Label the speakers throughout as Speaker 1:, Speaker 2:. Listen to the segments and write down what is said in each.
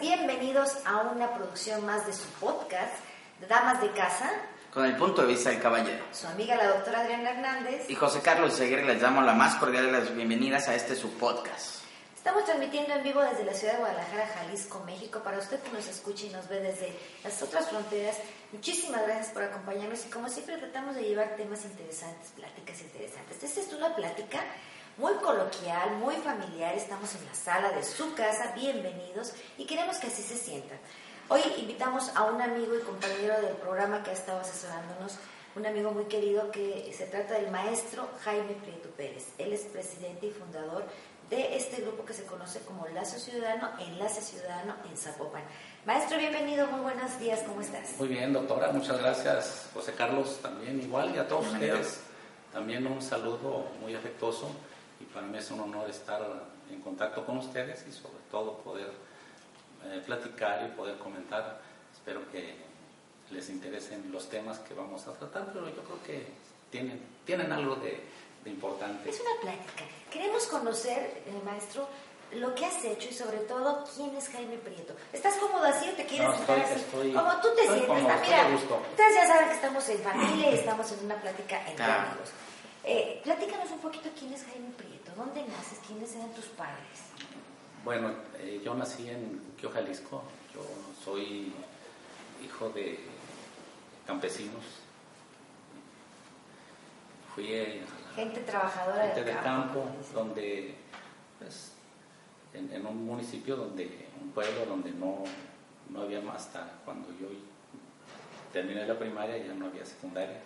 Speaker 1: Bienvenidos a una producción más de su podcast, Damas de Casa.
Speaker 2: Con el punto de vista del caballero.
Speaker 1: Su amiga la doctora Adriana Hernández.
Speaker 2: Y José Carlos Seguir les damos la más cordial de las bienvenidas a este su podcast.
Speaker 1: Estamos transmitiendo en vivo desde la ciudad de Guadalajara, Jalisco, México. Para usted que nos escucha y nos ve desde las otras fronteras, muchísimas gracias por acompañarnos y como siempre tratamos de llevar temas interesantes, pláticas interesantes. Esta es una plática muy coloquial, muy familiar. Estamos en la sala de su casa, bienvenidos y queremos que así se sientan. Hoy invitamos a un amigo y compañero del programa que ha estado asesorándonos, un amigo muy querido que se trata del maestro Jaime Prieto Pérez. Él es presidente y fundador de este grupo que se conoce como Lazo Ciudadano, Enlace Ciudadano en Zapopan. Maestro, bienvenido, muy buenos días, ¿cómo estás?
Speaker 3: Muy bien, doctora, muchas gracias. José Carlos también igual y a todos ustedes. También un saludo muy afectuoso para mí es un honor estar en contacto con ustedes y sobre todo poder eh, platicar y poder comentar. Espero que les interesen los temas que vamos a tratar, pero yo creo que tienen, tienen algo de, importante.
Speaker 1: Es una plática. Queremos conocer, eh, maestro, lo que has hecho y sobre todo quién es Jaime Prieto. ¿Estás cómodo así o te quieres
Speaker 3: no,
Speaker 1: sentar
Speaker 3: así?
Speaker 1: Estoy, Como tú te sientes.
Speaker 3: Cómodo,
Speaker 1: ah, mira, ustedes ya saben que estamos en familia y estamos en una plática entre amigos. Eh, platícanos un poquito quién es Jaime Prieto, dónde naces, quiénes eran tus padres.
Speaker 3: Bueno, eh, yo nací en Cuquio, Jalisco. Yo soy hijo de campesinos. Fui
Speaker 1: a gente trabajadora
Speaker 3: gente de campo, donde pues, en, en, un municipio donde un pueblo donde no, no había más hasta cuando yo terminé la primaria ya no había secundaria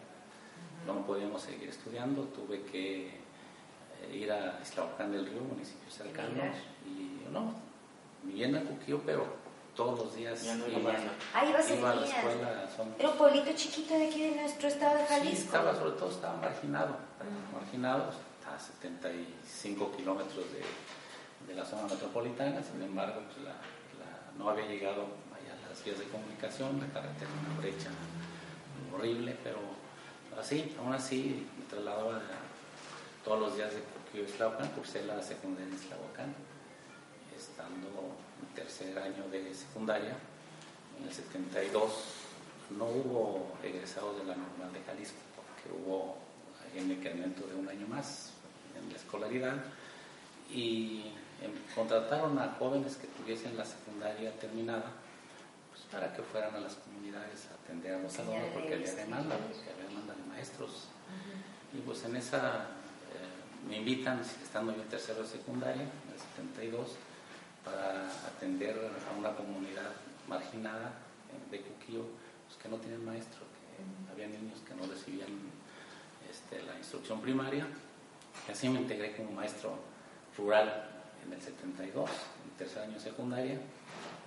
Speaker 3: no podíamos seguir estudiando, tuve que eh, ir a Islahuacán del Río, municipios cercanos, y no, viviendo en Cuquío, pero todos los días
Speaker 1: iba, ah, iba a la escuela. Era un pueblito chiquito de aquí de nuestro estado de Jalisco.
Speaker 3: Sí, estaba, sobre todo estaba marginado, marginado, a 75 kilómetros de, de, la zona metropolitana, sin embargo, pues la, no había llegado a las vías de comunicación, la carretera una brecha horrible, pero así, aún así me trasladaba todos los días de Coquillo Islahuacán, cursé la secundaria en Islahuacán, estando en tercer año de secundaria, en el 72 no hubo egresados de la normal de Jalisco, porque hubo un incremento de un año más en la escolaridad y em, contrataron a jóvenes que tuviesen la secundaria terminada pues, para que fueran a las comunidades a atender a los alumnos porque había demanda, porque había demanda de maestros. Y pues en esa me invitan, estando yo en tercero de secundaria, en el 72, para atender a una comunidad marginada de Cuquillo, pues que no tienen maestro, que había niños que no recibían este, la instrucción primaria. Así me integré como maestro rural en el 72, en tercer año de secundaria.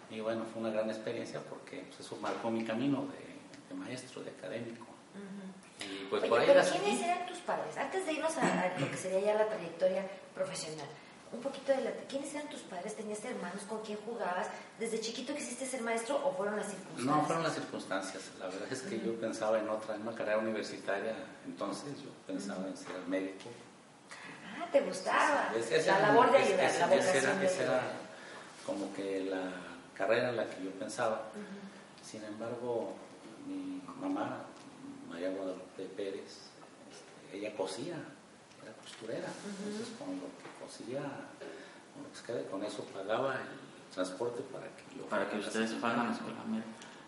Speaker 3: Y bueno, fue una gran experiencia porque pues, eso marcó mi camino de, maestro, de académico.
Speaker 1: Y pues por ahí pero ¿quiénes eran tus padres? Antes de irnos a, lo que sería ya la trayectoria profesional, un poquito de la, ¿quiénes eran tus padres? ¿Tenías hermanos con quién jugabas? ¿Desde chiquito quisiste ser maestro o fueron las circunstancias?
Speaker 3: No, fueron las circunstancias. La verdad es que yo pensaba en otra, en una carrera universitaria, entonces yo pensaba en ser médico.
Speaker 1: Ah, ¿te gustaba? la labor de ayudar, la vocación
Speaker 3: esa era como que la carrera en la que yo pensaba. Sin embargo, mi mamá, María Guadalupe Pérez, este, ella cosía, era costurera, entonces con lo que cosía, con, eso pagaba el transporte para que yo
Speaker 2: Para que ustedes fueran a la escuela.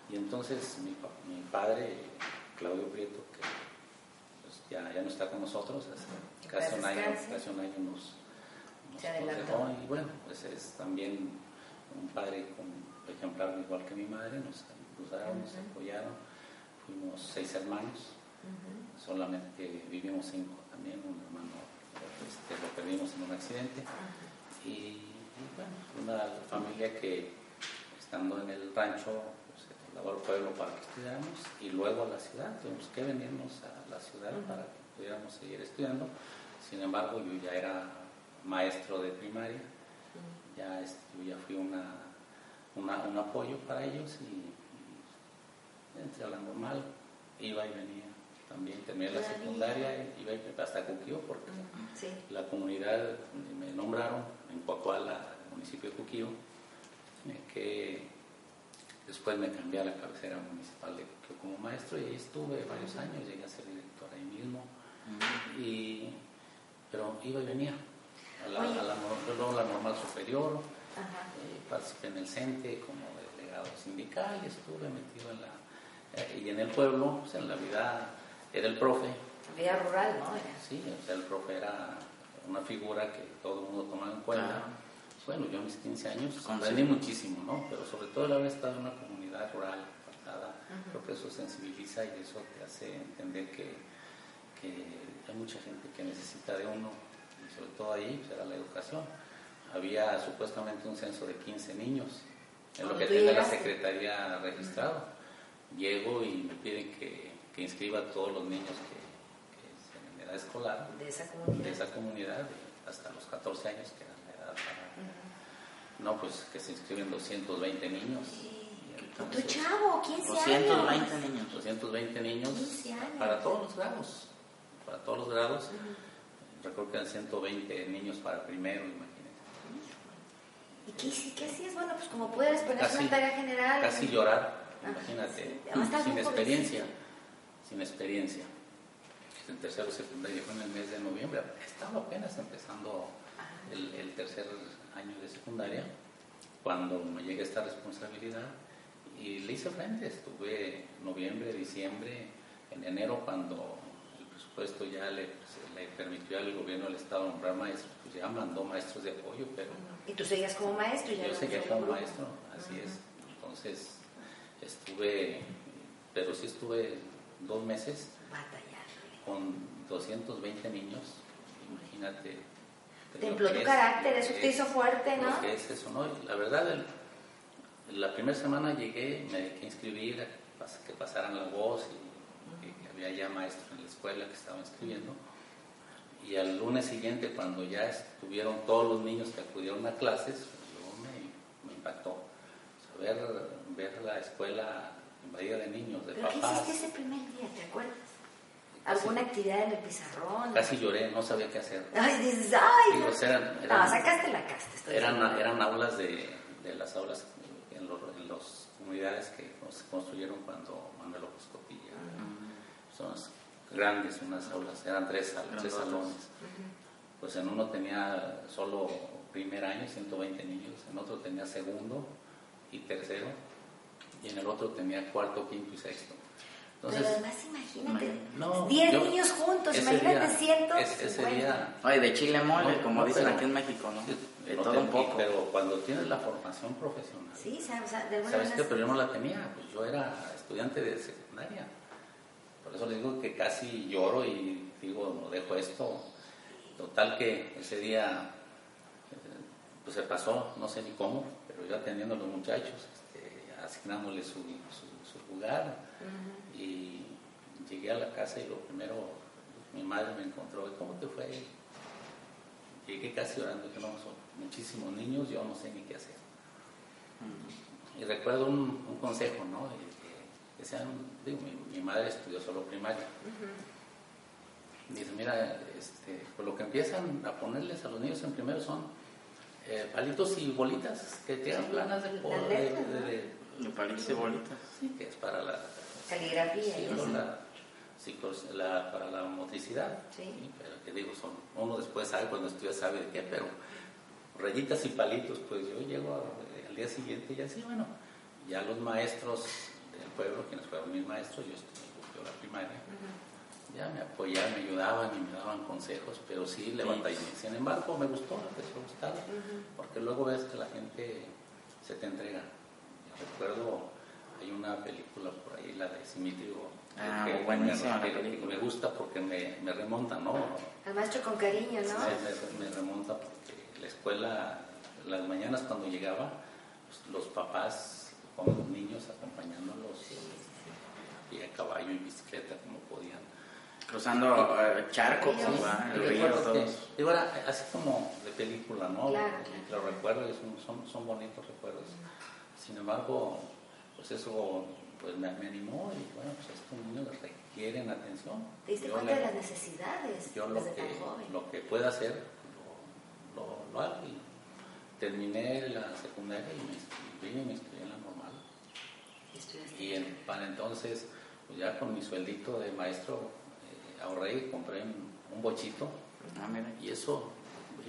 Speaker 3: Y entonces mi, mi padre, Claudio Prieto, que pues, ya, ya no está con nosotros, hace casi un año, casi un año nos, nos y bueno, pues es también un padre con ejemplar igual que mi madre, nos ayudaron, nos apoyaron, fuimos seis hermanos, solamente vivimos cinco también, un hermano este, lo perdimos en un accidente. Y, y bueno, una familia que estando en el rancho se trasladó al pueblo para que estudiáramos y luego a la ciudad, tuvimos que venirnos a la ciudad para que pudiéramos seguir estudiando, sin embargo yo ya era maestro de primaria, ya este, yo ya fui una, una- un apoyo para ellos y entre a la normal iba y venía también terminé la secundaria iba y hasta Cuquío porque
Speaker 1: Sí.
Speaker 3: la comunidad donde me nombraron en Coacuala, municipio de Cuquío, que después me cambié a la cabecera municipal de Cuquío como maestro y ahí estuve varios años, llegué a ser director ahí mismo, y, pero iba y venía a la, a la la normal superior, eh, participé en el CENTE como delegado sindical y estuve metido en la... eh, y en el pueblo, pues, en la vida, era el profe,
Speaker 1: Vida rural, ¿no? Era.
Speaker 3: Sí, o sea, el profe era una figura que todo el mundo tomaba en cuenta.
Speaker 2: Claro.
Speaker 3: Bueno, yo a mis 15 años
Speaker 2: Con-
Speaker 3: aprendí muchísimo, ¿no? Pero sobre todo el haber estado en una comunidad rural apartada,
Speaker 1: Ujú.
Speaker 3: creo que eso sensibiliza y eso te hace entender que, que hay mucha gente que necesita de uno, y sobre todo ahí pues, era la educación. Había supuestamente un censo de 15 niños, en lo
Speaker 1: ¿Y
Speaker 3: que tiene la secretaría registrado. Llego y me piden que, que inscriba a todos los niños que, que en edad escolar
Speaker 1: De esa comunidad.
Speaker 3: de esa comunidad hasta los 14 años, que era la edad para... No, pues que se inscriben 220 niños. Y
Speaker 1: Tu
Speaker 3: entonces,
Speaker 1: chavo, 15
Speaker 2: 220
Speaker 1: años.
Speaker 2: niños.
Speaker 3: 220 niños
Speaker 1: 15 años.
Speaker 3: para todos los grados. Para todos los grados. Recuerdo que eran 120 niños para primero, imagínate.
Speaker 1: ¿Y qué, qué hacías? Bueno, pues como puedes poner una tarea general.
Speaker 3: Casi llorar, imagínate, sin experiencia, sin experiencia. En tercero secundaria fue en el mes de noviembre, estaba apenas empezando el, el tercer año de secundaria, cuando me llega esta responsabilidad y le hice frente, estuve noviembre, diciembre, en enero cuando el presupuesto ya le, le permitió al gobierno del estado nombrar maestros, pues ya mandó maestros de apoyo, pero
Speaker 1: Y tú seguías como maestro. ya
Speaker 3: yo
Speaker 1: no
Speaker 3: seguía como maestro, así es. Entonces estuve, pero sí estuve dos meses con 220 niños, imagínate.
Speaker 1: Templó tu
Speaker 3: es-
Speaker 1: carácter, eso te hizo fuerte, ¿no?
Speaker 3: Es eso, ¿no? La verdad, el- la primera semana llegué, me dejé inscribir, que pasaran la voz y, y que había ya maestros en la escuela que estaban inscribiendo. Y al lunes siguiente, cuando ya estuvieron todos los niños que acudieron a clases, yo me, me impactó. Sea, ver, la escuela invadida de niños, de
Speaker 1: ¿Pero qué
Speaker 3: papás.
Speaker 1: hiciste ese primer día? ¿Te acuerdas? ¿Alguna actividad en el pizarrón?
Speaker 3: Casi lloré, no sabía qué hacer.
Speaker 1: Ay, dices, ay.
Speaker 3: Digo,
Speaker 1: no.
Speaker 3: eran-
Speaker 1: No,
Speaker 3: eran-
Speaker 1: sacaste la casta. estoy
Speaker 3: Eran, eran aulas de, de las aulas en, los- en las comunidades que se construyeron cuando Manuel López Copilla. Son unas grandes, unas aulas, eran tres, sal- tres salones. Pues en uno tenía solo primer año, 120 niños, en otro tenía segundo y tercero, y en el otro tenía cuarto, quinto y sexto. Entonces,
Speaker 1: Pero además imagínate,
Speaker 3: no,
Speaker 1: 10
Speaker 3: yo-
Speaker 1: niños juntos, imagínate
Speaker 3: día-
Speaker 1: 150.
Speaker 3: ese- ese día
Speaker 2: Oye, de chile mole,
Speaker 3: No,
Speaker 2: como
Speaker 3: no,
Speaker 2: dicen
Speaker 3: pero-
Speaker 2: aquí en México, ¿no?
Speaker 3: Sí,
Speaker 2: De
Speaker 3: no
Speaker 2: todo
Speaker 3: te-
Speaker 2: un poco.
Speaker 3: Pero cuando tienes la formación profesional,
Speaker 1: Sí, o sea, o sea, de alguna
Speaker 3: ¿sabes qué? Pero yo no la tenía, pues yo era estudiante de secundaria. Por eso les digo que casi lloro y digo, no dejo esto. Total que ese día, eh, pues se pasó, no sé ni cómo, pero yo atendiendo a los muchachos, asignándoles su, su- su lugar. Y llegué a la casa y lo primero, mi madre me encontró, "¿Y ¿cómo te fue? Llegué casi llorando, dije, no, son muchísimos niños, yo no sé ni qué hacer. Y recuerdo un, un consejo, ¿no? Que digo, mi, mi madre estudió solo primaria. Dice, mira, este, pues lo que empiezan a ponerles a los niños en primero son eh, palitos y bolitas que te hagan planas de, de-
Speaker 2: palitos y bolitas.
Speaker 3: sí, que es para la,
Speaker 1: Caligrafía
Speaker 3: sí, para la motricidad.
Speaker 1: Sí.
Speaker 3: Pero que digo, son, uno después sabe, cuando estudia sabe de qué, pero rayitas y palitos, pues yo llego a- al día siguiente y así, bueno, ya los maestros del pueblo, quienes fueron mis maestros, yo estudié la primaria, ya me apoyaban, me ayudaban y me daban consejos, pero sí le batallé. Sin embargo, me gustó, me empezó a gustar, porque luego ves que la gente se te entrega. Recuerdo, hay una película por ahí, la de Simitrio,
Speaker 2: Ah,
Speaker 3: que,
Speaker 2: buenísima
Speaker 3: me, me, gusta porque me, me remonta, ¿no?
Speaker 1: Al maestro con cariño, ¿no?
Speaker 3: Me, me, remonta porque la escuela, las mañanas cuando llegaba, pues, los papás con los niños acompañándolos y a caballo y bicicleta como podían.
Speaker 2: Cruzando eh, charcos, el río,
Speaker 3: Digo, así como de película, ¿no? Claro, Los recuerdos son, son, bonitos recuerdos. Sin embargo, pues eso pues me, animó y bueno, pues estos niños requieren atención.
Speaker 1: ¿Te diste cuenta de las necesidades?
Speaker 3: Yo lo que, lo que pueda hacer, lo, lo, hago y terminé la secundaria y me inscribí, me inscribí en la normal. Y para entonces, pues ya con mi sueldito de maestro, eh, ahorré y compré un, bochito. Ah, y eso,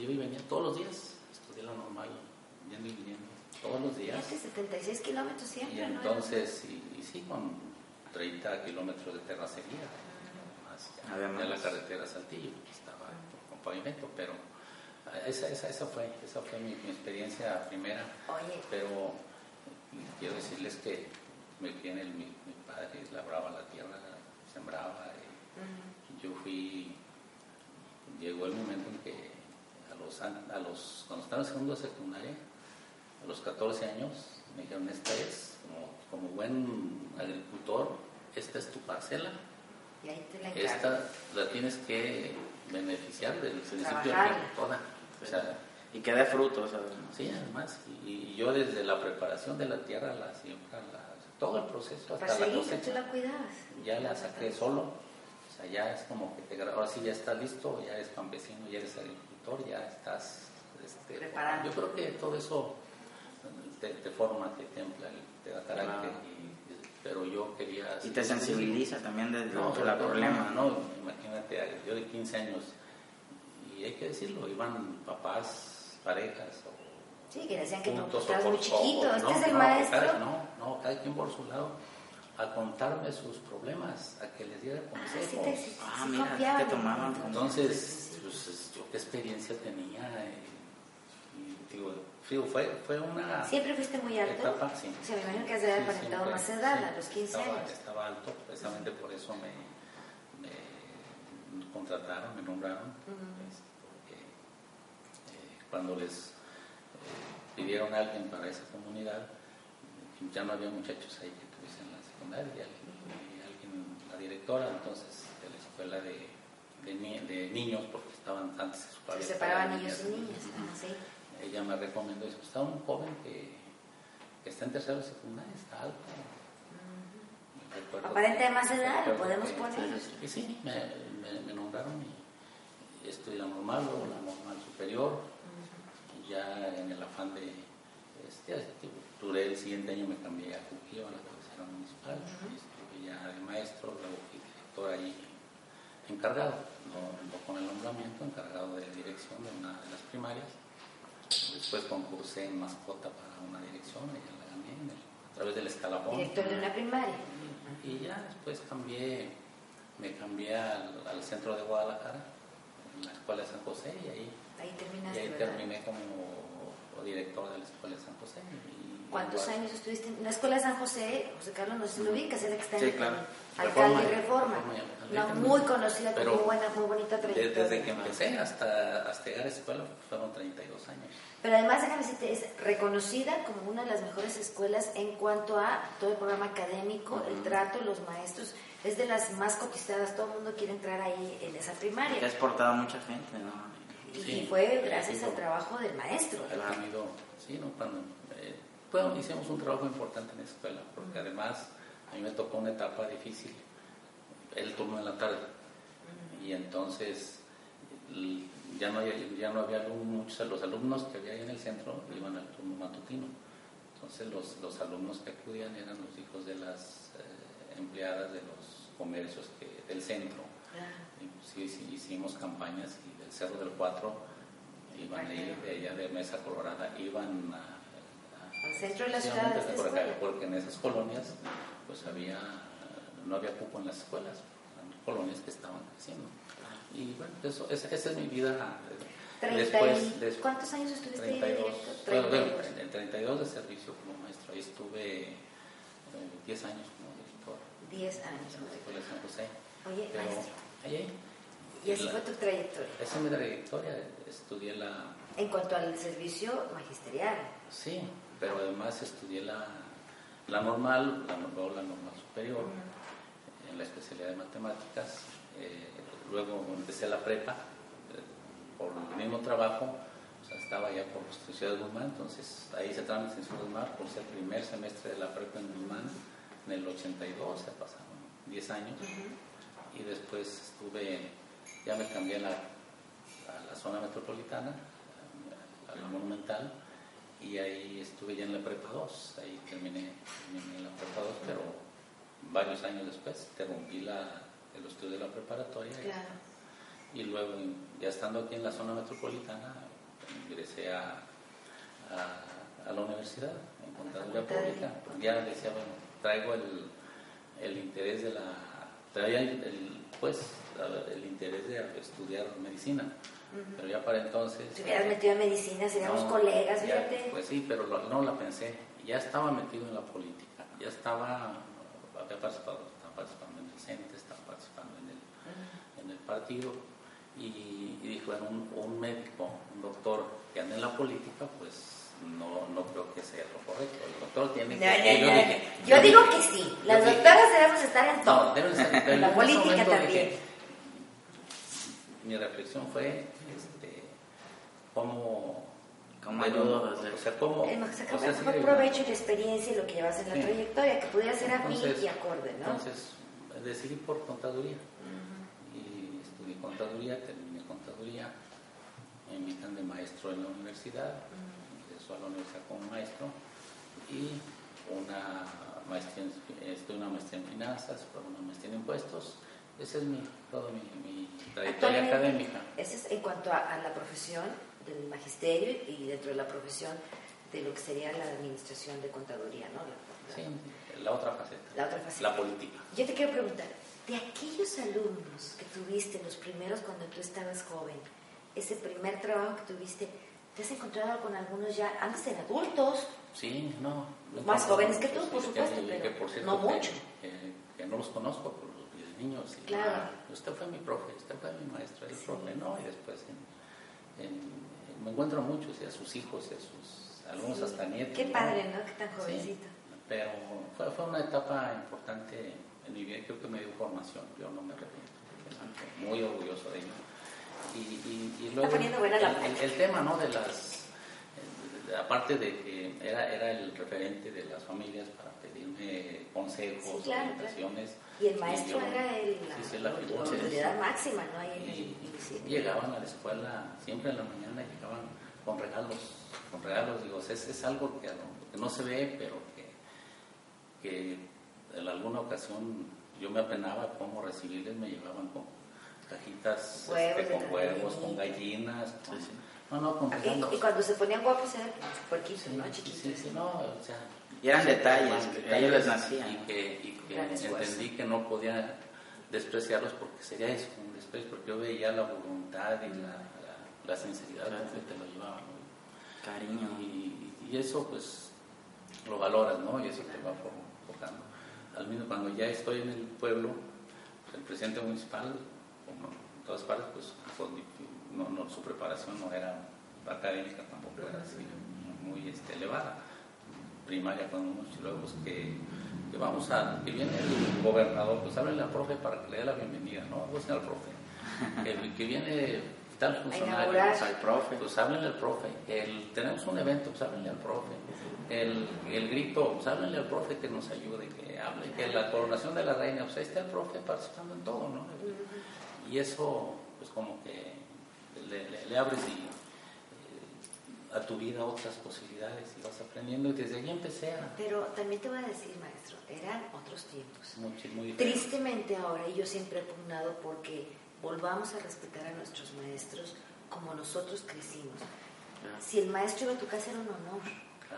Speaker 3: yo venía todos los días, estudié la normal, yendo y viniendo todos los días.
Speaker 1: 76 kilómetros siempre.
Speaker 3: Y entonces, y, sí, con 30 kilómetros de terracería, Además, la carretera Saltillo, estaba con pavimento, pero esa, esa, esa fue, esa fue mi, experiencia primera.
Speaker 1: Oye.
Speaker 3: Pero quiero decirles que me viene el, mi, mi, padre labraba la tierra, sembraba. Y Yo fui, llegó el momento en que a los, a los cuando estaba en segundo de secundaria, a los 14 años, me dijeron, esta es, como, buen agricultor, esta es tu parcela.
Speaker 1: Y ahí te la
Speaker 3: Esta la tienes que beneficiar del principio toda.
Speaker 2: y que dé frutos.
Speaker 3: Sí, además. Y, yo desde la preparación de la tierra, la siembra, todo el proceso hasta la cosecha.
Speaker 1: la cuidabas.
Speaker 3: Ya la saqué solo. O sea, ya es como que te ahora sí ya estás listo, ya eres campesino, ya eres agricultor, ya estás este,
Speaker 1: preparado.
Speaker 3: Yo creo que todo eso te, forma, te templa, te da carácter. pero yo quería...
Speaker 2: Y te sensibiliza también desde no,
Speaker 3: el problema. ¿no? Imagínate, yo de 15 años, y hay que decirlo, iban papás, parejas, o
Speaker 1: Sí, que decían que no, estás muy chiquito, este es el maestro.
Speaker 3: no, no, cada quien por su lado, a contarme sus problemas, a que les diera consejos.
Speaker 1: Ah, sí,
Speaker 2: ah mira, te tomaban.
Speaker 3: Entonces, pues, yo qué experiencia tenía, y, digo, fue, fue una...
Speaker 1: ¿Siempre fuiste muy alto?
Speaker 3: Etapa, sí.
Speaker 1: O sea, me imagino que has de haber aparentado más edad, a los 15
Speaker 3: estaba,
Speaker 1: años.
Speaker 3: Estaba alto, precisamente por eso me, me contrataron, me nombraron. porque, eh, cuando les eh, pidieron a alguien para esa comunidad, ya no había muchachos ahí que tuviesen la secundaria, y alguien, la directora entonces de la escuela de, de, de niños, porque estaban antes
Speaker 1: se separaban niños y niñas, sí
Speaker 3: ella me recomendó, dice, está un joven que, que está en tercero secundaria, está alto.
Speaker 1: Aparente de más edad, lo podemos poner.
Speaker 3: Y sí, me, me, nombraron y estoy la normal, luego la normal superior, y ya en el afán de, este, duré el siguiente año me cambié a Cuquillo, a la cabecera municipal, estuve ya de maestro, luego fui director ahí encargado, no, no, con el nombramiento, encargado de dirección de una de las primarias Después concursé en mascota para una dirección, y la gané a través del escalafón.
Speaker 1: Director de una primaria.
Speaker 3: Y ya después cambié, me cambié al, centro de Guadalajara, en la Escuela de San José, y ahí,
Speaker 1: ahí, terminaste,
Speaker 3: y ahí terminé como director de la Escuela de San José.
Speaker 1: ¿Cuántos años estuviste en la Escuela de San José? José Carlos, no sé si lo ubicas, era que
Speaker 2: sí, claro.
Speaker 1: alcalde de Reforma. reforma muy conocida, muy buena, muy bonita trayectoria.
Speaker 3: Desde que empecé hasta, hasta llegar a escuela fueron 32 años.
Speaker 1: Pero además, déjame decirte, es reconocida como una de las mejores escuelas en cuanto a todo el programa académico, el trato, los maestros. Es de las más cotizadas, todo el mundo quiere entrar ahí en esa primaria.
Speaker 2: Y ha exportado mucha gente, ¿no?
Speaker 1: Y, fue gracias al trabajo del maestro.
Speaker 3: Ha tenido, sí, ¿no? Cuando bueno, hicimos un trabajo importante en la escuela, porque además a mí me tocó una etapa difícil, el turno de la tarde, y entonces ya no, había, ya no había muchos, los alumnos que había ahí en el centro iban al turno matutino, entonces los, los alumnos que acudían eran los hijos de las eh, empleadas de los comercios que, del centro, y, hicimos campañas y del Cerro del Cuatro iban a ir de allá de Mesa Colorada, iban a
Speaker 1: al centro de la ciudad.
Speaker 3: porque, porque en esas colonias pues había no había cupo en las escuelas, colonias que estaban creciendo. Y bueno, eso, esa, esa es mi vida.
Speaker 1: Treinta
Speaker 3: Después,
Speaker 1: y-
Speaker 3: des-
Speaker 1: ¿Cuántos años estuviste ahí
Speaker 3: 32,
Speaker 1: directo?
Speaker 3: bueno, bueno,
Speaker 1: 32.
Speaker 3: en 32 de servicio como maestro. Ahí estuve eh, 10 años como director
Speaker 1: Diez años.
Speaker 3: en la Escuela de San José.
Speaker 1: Oye,
Speaker 3: Pero
Speaker 1: maestro,
Speaker 3: ahí, ahí,
Speaker 1: y así
Speaker 3: la-
Speaker 1: fue tu trayectoria.
Speaker 3: esa es mi trayectoria. Estudié la,
Speaker 1: En cuanto al servicio magisterial.
Speaker 3: Sí, pero además estudié la, la normal, la, luego la normal superior, en la especialidad de matemáticas. eh, luego empecé la prepa, eh, por el mismo trabajo, o sea, estaba ya por Ciudad de Guzmán, entonces ahí se trámites en Ciudad de Guzmán, por ser el primer semestre de la prepa en Guzmán, en el 82, se pasaron 10 años, y después estuve, ya me cambié a la, a la zona metropolitana, a la monumental, y ahí estuve ya en la prepa 2, ahí terminé, terminé en la prepa 2, pero varios años después interrumpí la, el estudio de la preparatoria y-
Speaker 1: Claro.
Speaker 3: y luego ya estando aquí en la zona metropolitana ingresé a, a, a la universidad en contaduría pública. Ya decía bueno traigo el, el interés de la traía el, el, pues el interés de estudiar medicina pero ya para entonces
Speaker 1: Si hubieras metido en medicina, seríamos
Speaker 3: no,
Speaker 1: colegas, fíjate.
Speaker 3: Pues sí, pero lo- no la pensé. Ya estaba metido en la política. Ya estaba, había participado, estaba participando en el CENTE, estaba participando en el, en el partido. Y, y dije, bueno, un, un médico, un doctor que ande en la política, pues no, no creo que sea lo correcto. El doctor tiene
Speaker 1: No,
Speaker 3: que...
Speaker 1: no,
Speaker 3: yo
Speaker 1: no.
Speaker 3: dije-
Speaker 1: Yo
Speaker 3: yo
Speaker 1: digo
Speaker 3: dije-
Speaker 1: que sí. Las doctoras debemos estar en todo.
Speaker 3: no, deben pero
Speaker 1: La
Speaker 3: en ese
Speaker 1: política también.
Speaker 3: dije, mi reflexión fue, este, cómo...
Speaker 2: ¿Cómo
Speaker 3: bueno,
Speaker 2: ayudo
Speaker 3: O sea, cómo...
Speaker 1: El
Speaker 3: o
Speaker 1: sacar
Speaker 3: sea,
Speaker 1: el
Speaker 3: sí,
Speaker 1: mejor
Speaker 3: de-
Speaker 1: provecho y la experiencia y lo que llevas en la
Speaker 3: Sí.
Speaker 1: trayectoria, que pudiera ser afín
Speaker 3: Entonces-
Speaker 1: y acorde, ¿no?
Speaker 3: Entonces, decidí por contaduría. Y estudié contaduría, terminé contaduría. Me invitan de maestro en la universidad. Ingreso a la universidad como maestro. Y una maestría en, estudié una maestría en finanzas, una maestría en impuestos. Esa es mi, toda mi, mi trayectoria académica.
Speaker 1: Ese es en cuanto a, a la profesión del magisterio y dentro de la profesión de lo que sería la administración de contaduría, ¿no? La- la-
Speaker 3: Sí, la otra faceta.
Speaker 1: La otra faceta.
Speaker 3: La política.
Speaker 1: Yo te quiero preguntar, de aquellos alumnos que tuviste, los primeros cuando tú estabas joven, ese primer trabajo que tuviste, ¿te has encontrado con algunos ya antes eran adultos?
Speaker 3: Sí, no. no
Speaker 1: Más jóvenes que
Speaker 3: muchos,
Speaker 1: tú, por supuesto,
Speaker 3: que-
Speaker 1: pero
Speaker 3: que por cierto
Speaker 1: no mucho.
Speaker 3: Que, que no los conozco, niños. y,
Speaker 1: Claro.
Speaker 3: ah, usted fue mi profe, usted fue mi maestro, el
Speaker 1: Sí.
Speaker 3: profe, ¿no? Y después en- en- me encuentro muchos, y a sus hijos, y a sus algunos
Speaker 1: Sí.
Speaker 3: hasta nietos.
Speaker 1: Qué
Speaker 3: ¿no?
Speaker 1: padre, ¿no? Qué tan
Speaker 3: Sí,
Speaker 1: jovencito.
Speaker 3: pero fue, fue una etapa importante en mi vida, creo que me dio formación, yo no me arrepiento, muy orgulloso de ello. Y, y, y luego
Speaker 1: poniendo buena la
Speaker 3: el, el- tema, ¿no? De las, aparte de que era, era el referente de las familias para pedirme consejos,
Speaker 1: Sí, claro,
Speaker 3: orientaciones.
Speaker 1: Y el maestro
Speaker 3: yo-
Speaker 1: era el, la,
Speaker 3: sí, sí, la
Speaker 1: la autoridad máxima, ¿no? Ahí en el-
Speaker 3: y
Speaker 1: cine.
Speaker 3: llegaban a la escuela siempre en la mañana llegaban con regalos con regalos digo es, es algo que, que no se ve pero que, que en alguna ocasión yo me apenaba cómo recibirles me llevaban con cajitas
Speaker 1: Huevos
Speaker 3: este, con huevos con
Speaker 1: gallina.
Speaker 3: gallinas con- no no con
Speaker 1: Y,
Speaker 3: regalos
Speaker 1: y cuando se ponían guapos eran puerquitos,
Speaker 3: Sí,
Speaker 1: ¿no?
Speaker 3: sí,
Speaker 1: Chiquitos.
Speaker 3: sí, sí, no, o sea,
Speaker 2: Y eran detalles, que ellos les nacían.
Speaker 3: Y que, entendí que no podía despreciarlos porque sería eso, un desprecio, porque yo veía la voluntad y la, la, la sinceridad
Speaker 2: Claro.
Speaker 3: con que te lo llevaban. ¿no?
Speaker 2: Cariño.
Speaker 3: Y, y eso pues lo valoras, ¿no? Y eso te va for- forjando. Al mismo cuando ya estoy en el pueblo, pues, el presidente municipal, como en todas partes, pues no, no, su preparación no era académica, tampoco era así muy este, elevada. Primaria con unos y luego pues, que, que vamos a, que viene el gobernador, pues háblenle al profe para que le dé la bienvenida, ¿no? Pues al profe. Que, que viene tal funcionario, pues, al profe, pues háblenle al profe. El, tenemos un evento, pues háblenle al profe. El, el grito, pues háblenle al profe que nos ayude, que hable, que la coronación de la reina, pues ahí está el profe participando en todo, ¿no? Y eso, pues como que le, le- le abres y, a tu vida otras posibilidades y vas aprendiendo. Y desde ahí empecé a...
Speaker 1: Pero también te voy a decir, maestro, eran otros tiempos.
Speaker 3: Muy, muy.
Speaker 1: Tristemente ahora, y yo siempre he pugnado porque volvamos a respetar a nuestros maestros como nosotros crecimos. Si el maestro iba a tu casa era un honor.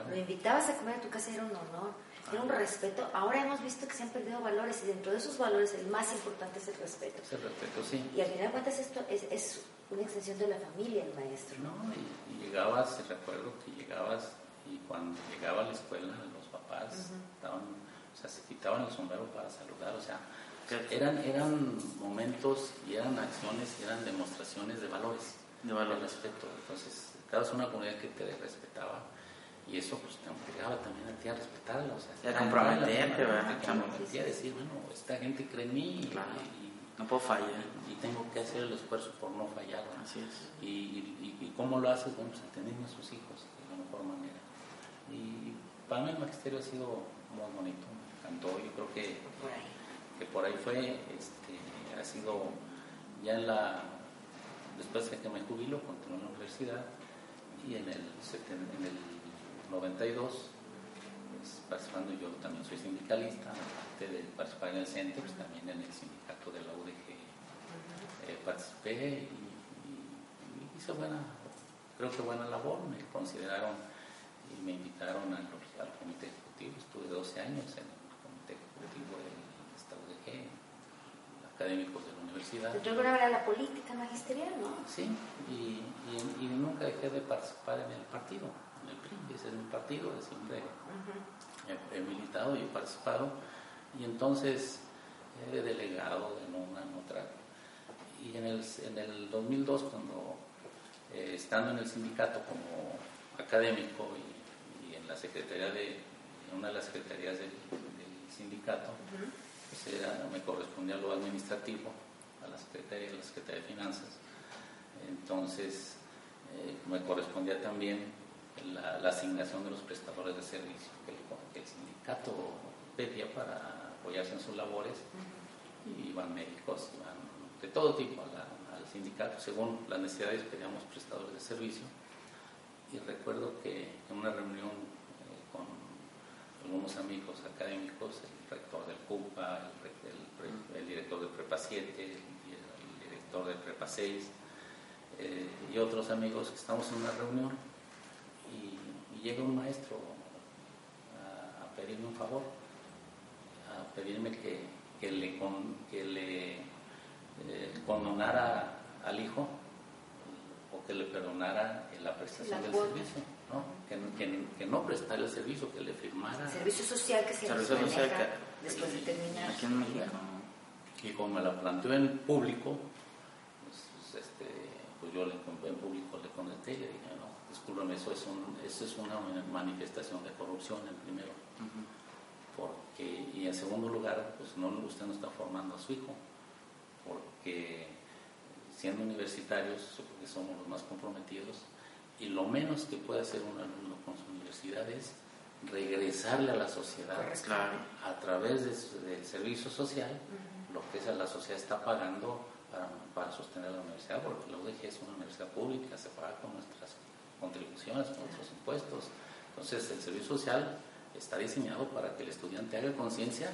Speaker 1: Lo invitabas a comer a tu casa era un honor, era un respeto. Ahora hemos visto que se han perdido valores y dentro de esos valores el más importante es el respeto.
Speaker 3: Es el respeto, sí.
Speaker 1: Y al final de cuentas esto es, es una extensión de la familia, el maestro.
Speaker 3: No, y, y llegabas, recuerdo que llegabas y cuando llegaba a la escuela los papás estaban, o sea, se quitaban el sombrero para saludar, o sea, eran, eran momentos y eran acciones y eran demostraciones de valores,
Speaker 2: De valores.
Speaker 3: respeto. Entonces, cada una comunidad que te respetaba y eso pues te obligaba también a ti a respetarla, o sea,
Speaker 2: a comprometerte, ¿verdad?
Speaker 3: Te comprometía a decir, bueno, esta gente cree en mí y-
Speaker 2: Claro.
Speaker 3: y,
Speaker 2: No puedo fallar.
Speaker 3: y tengo que hacer el esfuerzo por no fallar. ¿no?
Speaker 2: Así es.
Speaker 3: Y, y, cómo lo haces? Bueno, pues entendiendo a sus hijos de la mejor manera. Y para mí el magisterio ha sido muy bonito, me encantó. Yo creo que,
Speaker 1: Por ahí.
Speaker 3: que por ahí fue, este, ha sido ya en la, después de que me jubilo, continué en la universidad y en el, en el 92, pues, participando yo también soy sindicalista, aparte de participar en el centro, pues también en el sindicato de la UDG eh, participé y, y- y hice buena, creo que buena labor, me consideraron y me invitaron al, al comité ejecutivo, estuve 12 años en el comité ejecutivo de esta UDG, académicos de la universidad.
Speaker 1: Yo creo que era la política magisterial, ¿no?
Speaker 3: Sí, y nunca dejé de participar en el partido, ese es mi partido, siempre he, he militado y he participado, y entonces he delegado en una, en otra. Y en el, en el 2002, cuando eh, estando en el sindicato como académico y, y en la secretaría de, en una de las secretarías del, del sindicato, pues era- me correspondía lo administrativo a la Secretaría, a la Secretaría de Finanzas. Entonces, eh, me correspondía también la, la asignación de los prestadores de servicio que el, que el sindicato pedía para apoyarse en sus labores. Y iban médicos, iban de todo tipo la- al sindicato, según las necesidades pedíamos prestadores de servicio. Y recuerdo que en una reunión eh, con algunos amigos académicos, el rector del CUPA, el, director de Prepa 7, el, director de Prepa 6 eh, y otros amigos que estamos en una reunión y, y llega un maestro a, a pedirme un favor, a pedirme que, que le, con- que le eh, condonara al hijo o que le perdonara la prestación
Speaker 1: La
Speaker 3: del
Speaker 1: cuota.
Speaker 3: servicio, ¿no? Que, que- que no prestara el servicio, que le firmara.
Speaker 1: Servicio social que se nos
Speaker 2: Servicio social que-
Speaker 1: después de terminar.
Speaker 2: Aquí en México.
Speaker 3: Y como me la planteó en público, pues, este, pues yo le, en público le contesté y le dije, no, discúlpame, eso es, un, eso es una manifestación de corrupción en primero. Porque, y en segundo lugar, pues no, usted no está formando a su hijo, porque siendo universitarios, supongo que somos los más comprometidos, y lo menos que puede hacer un alumno con su universidad es regresarle a la sociedad
Speaker 2: Claro.
Speaker 3: a través de del servicio social, lo que esa la sociedad está pagando para, para sostener la universidad, porque la UDG es una universidad pública, se paga con nuestras contribuciones, con nuestros impuestos. Entonces, el servicio social está diseñado para que el estudiante haga conciencia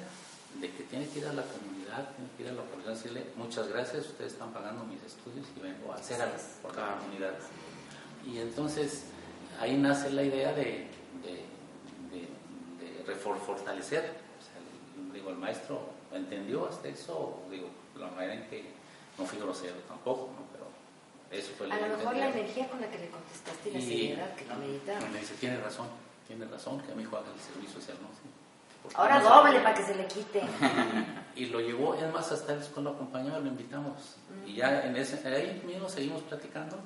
Speaker 3: de que tiene que ir a la comunidad, tiene que ir a la población y decirle, muchas gracias, ustedes están pagando mis estudios y vengo a hacer algo por la comunidad. Y entonces ahí nace la idea de, de, de- de refor- fortalecer. O sea, el- digo, el maestro entendió hasta eso, digo, la manera en que no fui grosero tampoco, ¿no? Pero eso fue
Speaker 1: A lo mejor la energía con la que le contestaste y la seriedad que lo meditaba.
Speaker 3: Me dice, tiene razón, tiene razón, que a mi hijo haga el servicio social, ¿no? Sí.
Speaker 1: Ahora
Speaker 3: no
Speaker 1: doble para que se le quite.
Speaker 3: Y lo llevó, es más, hasta la escuela acompañaba, lo invitamos. Y ya en ese, ahí mismo seguimos platicando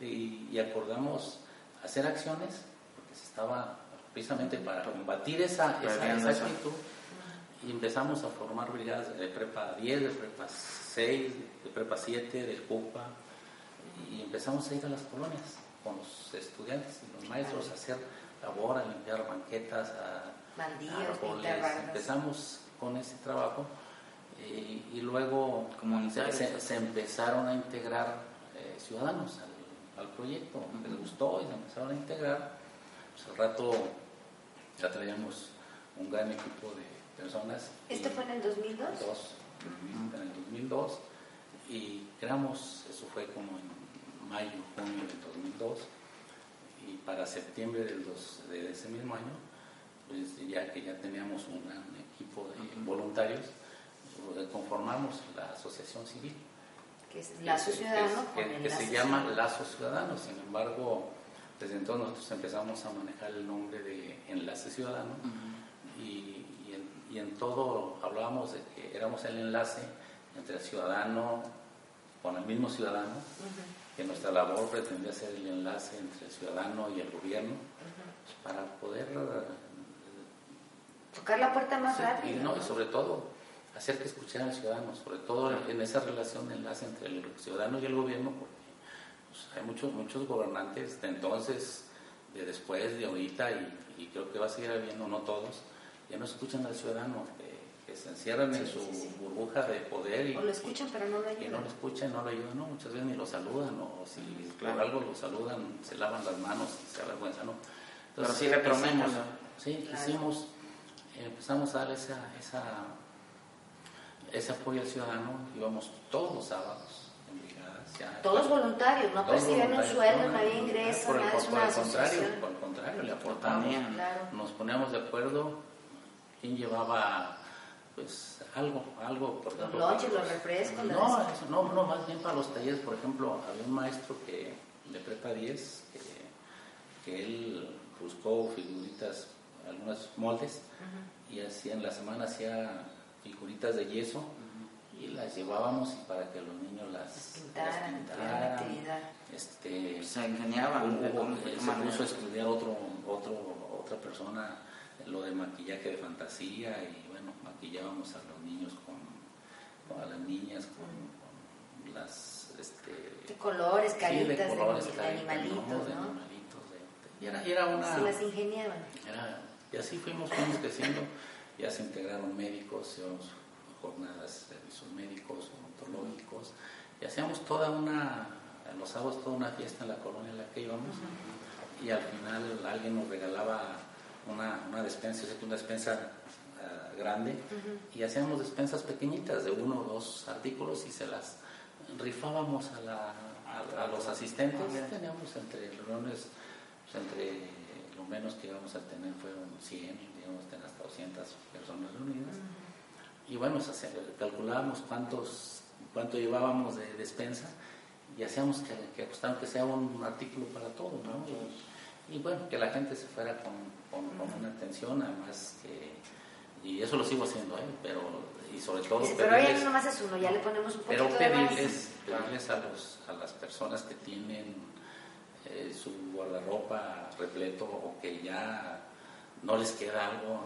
Speaker 3: y, y acordamos hacer acciones, porque se estaba precisamente para combatir esa, esa, esa actitud. Y empezamos a formar brigadas de prepa 10, de prepa 6, de prepa 7, del CUPA. Y empezamos a ir a las colonias con los estudiantes y los maestros a hacer labor, a limpiar banquetas, a
Speaker 1: Bandillos.
Speaker 3: Empezamos con ese trabajo eh, y luego se, se- se empezaron a integrar eh, ciudadanos al, al proyecto, les gustó y se empezaron a integrar. Pues al rato ya traíamos un gran equipo de personas.
Speaker 1: ¿Esto
Speaker 3: y-
Speaker 1: fue en el 2002?
Speaker 3: dos, en el 2002 y creamos, eso fue como en mayo, junio del 2002 y para septiembre del dos, de ese mismo año, pues ya que ya teníamos un gran equipo de voluntarios, pues, conformamos la asociación civil.
Speaker 1: Que es Lazo Ciudadano.
Speaker 3: Que, que se llama Lazo Ciudadano, sin embargo, desde entonces nosotros empezamos a manejar el nombre de Enlace Ciudadano. Y, y, en, todo hablábamos de que éramos el enlace entre el ciudadano con el mismo ciudadano, que nuestra labor pretendía ser el enlace entre el ciudadano y el gobierno pues, para poder
Speaker 1: tocar la puerta más rápido.
Speaker 3: Y, no, y sobre todo hacer que escucharan al ciudadano, sobre todo en esa relación de enlace entre el ciudadano y el gobierno, porque pues, hay muchos, muchos gobernantes de entonces, de después, de ahorita, y, creo que va a seguir habiendo, no todos, ya no escuchan al ciudadano, que, se encierran en su burbuja de poder. Y,
Speaker 1: o lo escuchan, pero no lo ayudan.
Speaker 3: Que no lo escuchan, no lo ayudan, no, muchas veces ni lo saludan, o si por algo lo saludan, se lavan las manos, se avergüenza, ¿no?
Speaker 2: Entonces, pero sí le.
Speaker 3: Sí, hicimos, empezamos a dar esa, esa, ese apoyo al ciudadano, íbamos todos los sábados
Speaker 1: todos voluntarios, no perciben un sueldo, no había ingreso,
Speaker 3: por
Speaker 1: el,
Speaker 3: por, el contrario, por el contrario, le aportamos, nos poníamos de acuerdo quién llevaba pues algo, algo
Speaker 1: por ejemplo, los los refrescos,
Speaker 3: no, eso, no, no, más bien para los talleres, por ejemplo, había un maestro que de prepa 10 que, que él buscó figuritas, algunos moldes y hacía en la semana hacía figuritas de yeso y las llevábamos para que los niños las,
Speaker 1: pintaran,
Speaker 3: este,
Speaker 2: se engañaban.
Speaker 3: se puso a estudiar otro, otro, otra persona lo de maquillaje de fantasía y bueno, maquillábamos a los niños con, a las niñas con, las este,
Speaker 1: de colores, caritas,
Speaker 3: de, colores,
Speaker 1: de, animalitos, ¿no?
Speaker 3: De animalitos y era, era, una...
Speaker 1: Se las ingeniaban.
Speaker 3: y así fuimos, fuimos creciendo, ya se integraron médicos, jornadas, servicios médicos, odontológicos, y hacíamos toda una, los sábados toda una fiesta en la colonia en la que íbamos, y al final alguien nos regalaba una, una despensa, una despensa ah, grande, y hacíamos despensas pequeñitas de uno o dos artículos y se las rifábamos a, la, a, los asistentes. Teníamos entre reuniones, pues, entre lo menos que íbamos a tener fueron 100, digamos, hasta 200 personas reunidas. Y bueno, calculábamos cuántos, cuánto llevábamos de despensa y hacíamos que, que que sea un artículo para todos, ¿no? Y, bueno, que la gente se fuera con, con, una atención, además que, y eso lo sigo haciendo, ¿eh? pero, y sobre todo...
Speaker 1: pero ya no nomás es uno, ya le ponemos un poquito
Speaker 3: Pero pedirles, pedirles a, los, a las personas que tienen eh, su guardarropa repleto o que ya no les queda algo,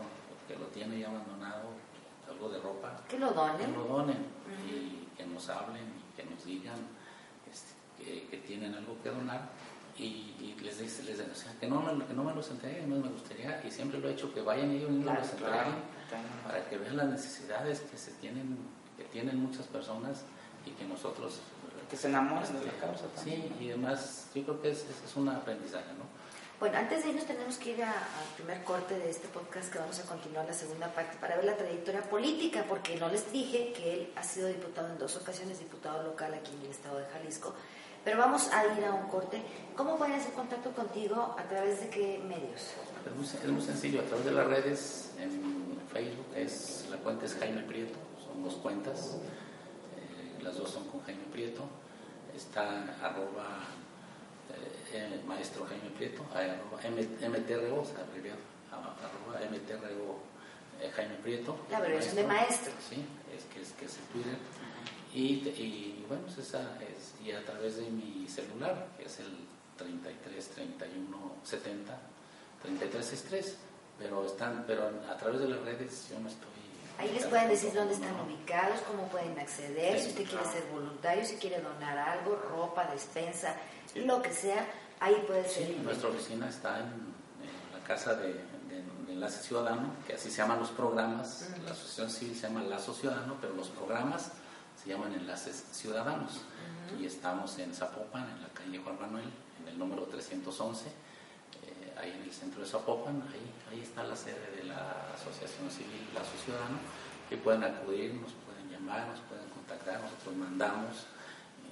Speaker 3: que lo tiene ya abandonado, de ropa,
Speaker 1: que lo donen,
Speaker 3: que lo donen y que nos hablen y que nos digan este, que, tienen algo que donar y, les dice, les o sea, que no, me, que no me los entreguen, no me gustaría, y siempre lo he hecho, que vayan ellos y los entreguen para que vean las necesidades que se tienen, que tienen muchas personas y que nosotros
Speaker 2: que se enamoren de la causa.
Speaker 3: Sí, y además yo creo que es, es un aprendizaje, ¿no?
Speaker 1: Bueno, antes de irnos tenemos que ir al primer corte de este podcast que vamos a continuar la segunda parte para ver la trayectoria política, porque no les dije que él ha sido diputado en dos ocasiones, diputado local aquí en el estado de Jalisco. Pero vamos a ir a un corte. ¿Cómo pueden hacer contacto contigo? ¿A través de qué medios?
Speaker 3: Es muy, sencillo, a través de las redes, en Facebook, es, la cuenta es Jaime Prieto, son dos cuentas, eh, las dos son con Jaime Prieto. Está arroba eh, maestro Jaime Prieto, arroba MTRO, arroba MTRO eh, Jaime Prieto.
Speaker 1: La abreviación de maestro.
Speaker 3: Sí, es que es, que es el Twitter. Y, y bueno, pues esa es, y a través de mi celular, que es el 33 31 70 33 63, pero están, pero a través de las redes yo no estoy
Speaker 1: Ahí les pueden decir dónde están ubicados, cómo pueden acceder, si usted quiere ser voluntario, si quiere donar algo, ropa, despensa, lo que sea, ahí puede ser.
Speaker 3: Sí, nuestra oficina está en, la casa de, Enlace Ciudadano, que así se llaman los programas. La asociación civil se llama Lazo Ciudadano, pero los programas se llaman Enlaces Ciudadanos. Y estamos en Zapopan, en la calle Juan Manuel, en el número 311, eh, ahí en el centro de Zapopan. Ahí, ahí está la sede de la Asociación Civil Lazo Ciudadano. Que pueden acudir, nos pueden llamar, nos pueden contactar, nosotros mandamos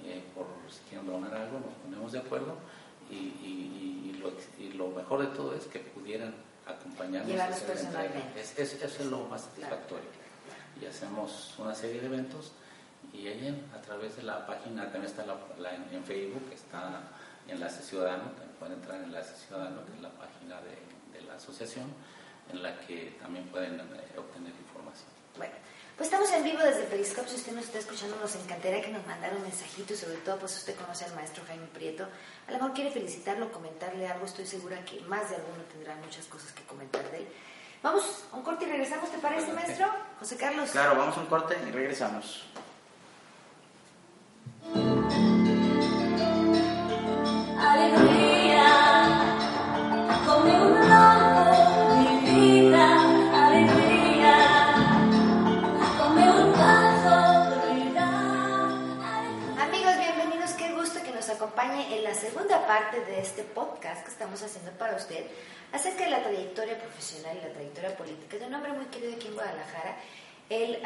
Speaker 3: eh, por si quieren donar algo, nos ponemos de acuerdo y, y- y lo, y lo mejor de todo es que pudieran acompañarnos. a hacer la entrega. Es, es- eso es lo más satisfactorio. Y hacemos una serie de eventos y ahí en- a través de la página, también está la, la- en, en Facebook, está Enlace Ciudadano, también pueden entrar en Enlace Ciudadano, que es la página de, de la asociación, en la que también pueden eh, obtener información.
Speaker 1: Bueno, pues estamos en vivo desde Periscope. Si usted nos está escuchando, nos encantaría que nos mandara un mensajito y sobre todo, pues usted conoce al maestro Jaime Prieto. A lo mejor quiere felicitarlo, comentarle algo. Estoy segura que más de alguno tendrá muchas cosas que comentar de él. Vamos a un corte y regresamos, ¿te parece, maestro? José Carlos.
Speaker 2: Claro, vamos a un corte y regresamos.
Speaker 1: La segunda parte de este podcast que estamos haciendo para usted acerca de la trayectoria profesional y la trayectoria política de un hombre muy querido aquí en Guadalajara. Él,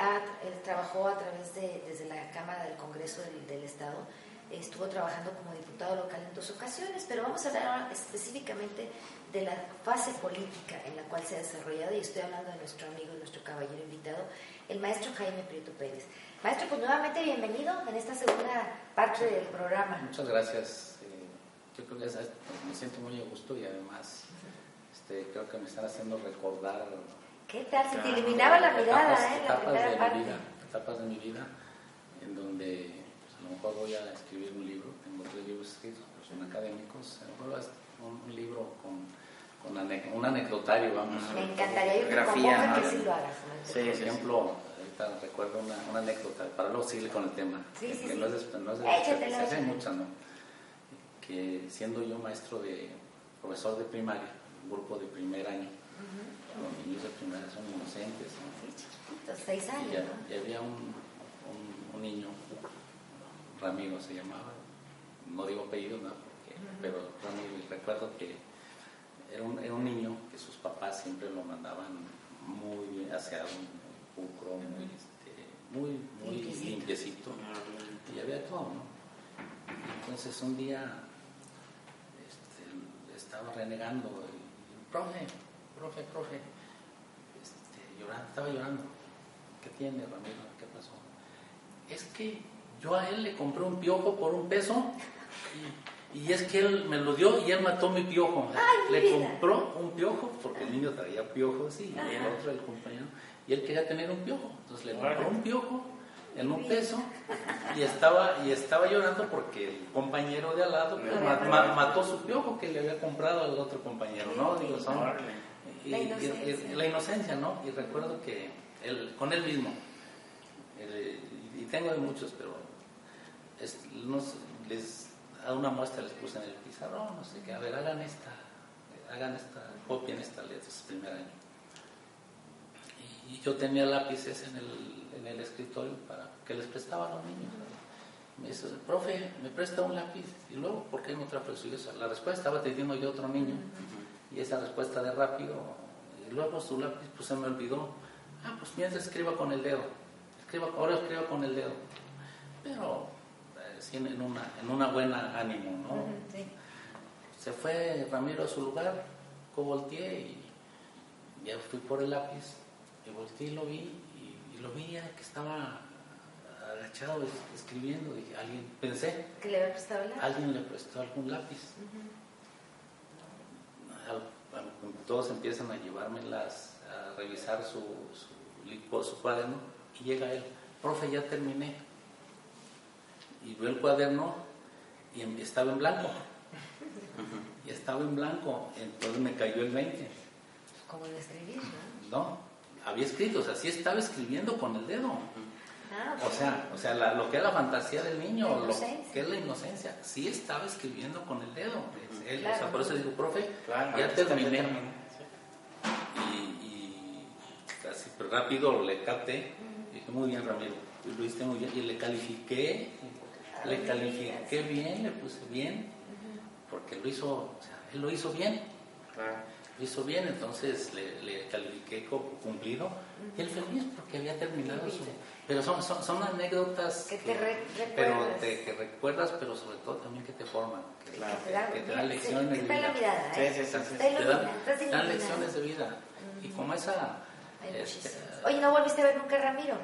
Speaker 1: trabajó a través de desde la Cámara del Congreso del, del Estado, estuvo trabajando como diputado local en dos ocasiones, pero vamos a hablar ahora específicamente de la fase política en la cual se ha desarrollado y estoy hablando de nuestro amigo, nuestro caballero invitado, el maestro Jaime Prieto Pérez. Maestro, pues nuevamente bienvenido en esta segunda parte del programa.
Speaker 3: Muchas gracias. Yo creo que es- me siento muy a gusto y además este, creo que me están haciendo recordar
Speaker 1: ¿Qué tal? Se te iluminaba la mirada,
Speaker 3: etapas,
Speaker 1: ¿eh? La
Speaker 3: etapas de
Speaker 1: parte.
Speaker 3: mi vida, etapas de mi vida en donde pues, a lo mejor voy a escribir un libro, tengo tres libros escritos, pero son académicos, a lo mejor un, libro con, con ane- un anecdotario, vamos.
Speaker 1: Me encantaría yo que sí lo hagas.
Speaker 2: Sí,
Speaker 3: Por ejemplo, ahorita recuerdo una, una anécdota, para luego seguir con el tema,
Speaker 1: Sí, sí,
Speaker 3: que
Speaker 1: sí.
Speaker 3: no es no es se hace
Speaker 1: échatela.
Speaker 3: muchas, ¿no? Que siendo yo maestro de, profesor de primaria, un grupo de primer año, los niños de primaria son inocentes, ¿no?
Speaker 1: Sí, seis
Speaker 3: Y,
Speaker 1: años,
Speaker 3: ya-
Speaker 1: ¿no?
Speaker 3: y había un, un- un niño, Ramiro se llamaba, no digo apellido, ¿no? Porque- pero Ramiro, recuerdo que era un, era un niño que sus papás siempre lo mandaban muy hacia un pulcro, muy, este, muy, muy
Speaker 1: Limpiecito.
Speaker 3: limpiecito, y había todo, ¿no? Entonces un día estaba renegando, y, profe, profe, profe, este, llorando, estaba llorando. ¿Qué tiene, Ramiro? ¿Qué pasó? Es que yo a él le compré un piojo por un peso y, y es que él me lo dio y él mató mi piojo.
Speaker 1: Ay,
Speaker 3: le compró un piojo porque el niño traía piojos y el otro, el compañero, y él quería tener un piojo. Entonces le compró un piojo en un peso y estaba, y estaba llorando porque el compañero de al lado pues, ma- ma- mató su piojo que le había comprado al otro compañero, ¿no? Digo, son, y,
Speaker 1: La
Speaker 3: y-
Speaker 1: inocencia.
Speaker 3: y- la inocencia, ¿no? Y recuerdo que él, con él mismo, él, y tengo de muchos, pero es- nos- les a una muestra les puse en el pizarrón, no sé qué, a ver, hagan esta, hagan esta, copien esta letra, es primer año. Y, y yo tenía lápices en el, en el escritorio para que les prestaba a los niños. Me dice, profe, me presta un lápiz. Y luego, ¿por qué trajo el suyo? La respuesta estaba teniendo yo otro niño. Y esa respuesta de rápido. Y luego su lápiz, pues se me olvidó. Ah, pues mientras escriba con el dedo. Escriba, ahora escriba con el dedo. Pero, eh, sí, en una, en una buena ánimo, ¿no?
Speaker 1: Sí.
Speaker 3: Se fue Ramiro a su lugar, yo volteé y ya fui por el lápiz y volteé y lo vi y, y lo vi que estaba agachado es- escribiendo. Dije, alguien, pensé,
Speaker 1: Que le había prestado la...
Speaker 3: alguien le prestó algún lápiz. Todos empiezan a llevármelas, a revisar su, su, cuaderno y llega él, profe, ya terminé. Y veo el cuaderno y em- estaba en blanco. Y estaba en blanco, entonces me cayó el 20.
Speaker 1: Como de escribir, ¿no?
Speaker 3: No, había escrito, o sea, sí estaba escribiendo con el dedo.
Speaker 1: Ah,
Speaker 3: O sea, o sea la- lo que es la fantasía del niño, lo que es la inocencia, sí estaba escribiendo con el dedo. Él, o sea, por eso digo, profe,
Speaker 2: Claro,
Speaker 3: ya terminé. Y, y así pues, rápido le capté. Dije, muy bien, Ramiro, lo hiciste muy bien. Y le califiqué, le
Speaker 1: Ay,
Speaker 3: califiqué bien, le puse bien, porque lo hizo, o sea, él lo hizo bien.
Speaker 2: Claro.
Speaker 3: Hizo bien, entonces le, le califiqué como cumplido y él feliz porque había terminado su... Pero son, son, son anécdotas
Speaker 1: Que te re-
Speaker 3: pero
Speaker 1: recuerdas.
Speaker 3: te, que recuerdas, pero sobre todo también que te forman, que,
Speaker 2: Claro.
Speaker 3: Que te dan lecciones de vida.
Speaker 1: mirada, ¿eh?
Speaker 2: sí, sí, sí.
Speaker 1: Te
Speaker 3: dan, te lecciones de vida. Y como esa... Este.
Speaker 1: Oye, ¿no volviste a ver nunca a Ramiro?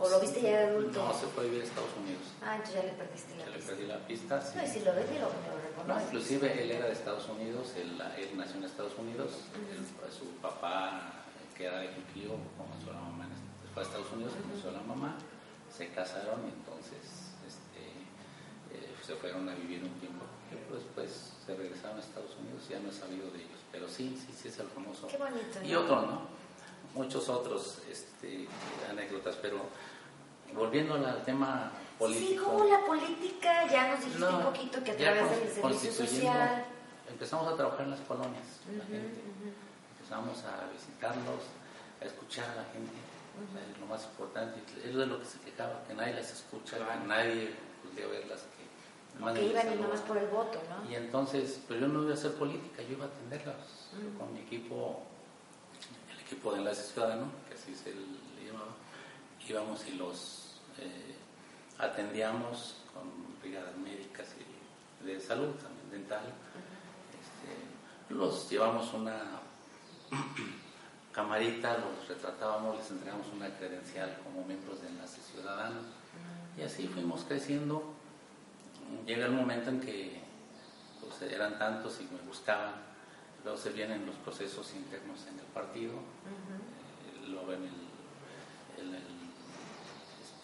Speaker 1: ¿O lo viste ya de adulto?
Speaker 3: No, se fue a vivir a Estados Unidos.
Speaker 1: Ah, entonces ya le perdiste la
Speaker 3: le
Speaker 1: pista.
Speaker 3: perdí la pista. sí.
Speaker 1: No, y si lo ves, lo, lo
Speaker 3: No,
Speaker 1: reconoces.
Speaker 3: inclusive él era de Estados Unidos, él, él nació en Estados Unidos, él- su papá, que era de Quinquillo, conoció a la mamá, fue a Estados Unidos, conoció a la mamá, se casaron y entonces este, eh, se fueron a vivir un tiempo. Y después se regresaron a Estados Unidos, ya no he sabido de ellos, pero sí, sí, sí es el famoso.
Speaker 1: Qué bonito,
Speaker 3: Y
Speaker 1: ¿no?
Speaker 3: otro, ¿no? Muchos otros este, anécdotas, pero volviendo al tema político.
Speaker 1: Sí, como la política, ya nos dijiste
Speaker 3: No,
Speaker 1: un poquito que a través del servicio social.
Speaker 3: Empezamos a trabajar en las colonias, la. Empezamos a visitarlos, a escuchar a la gente. O sea, es lo más importante. Es de lo que se quejaba, que nadie las escucha, que nadie podía verlas. Que,
Speaker 1: Que
Speaker 3: nadie les
Speaker 1: iban y nomás por el voto, ¿no?
Speaker 3: Y entonces, pues yo no iba a hacer política, yo iba a atenderlas. Con mi equipo, equipo de Enlace Ciudadano, que así se le llamaba, íbamos y los eh, atendíamos con brigadas médicas y de salud, también dental. Este, los llevamos una camarita, los retratábamos, les entregamos una credencial como miembros de Enlace Ciudadano. Y así fuimos creciendo llega el momento en que pues, eran tantos y me buscaban. Luego se vienen los procesos internos en el partido. Eh, luego en el, en el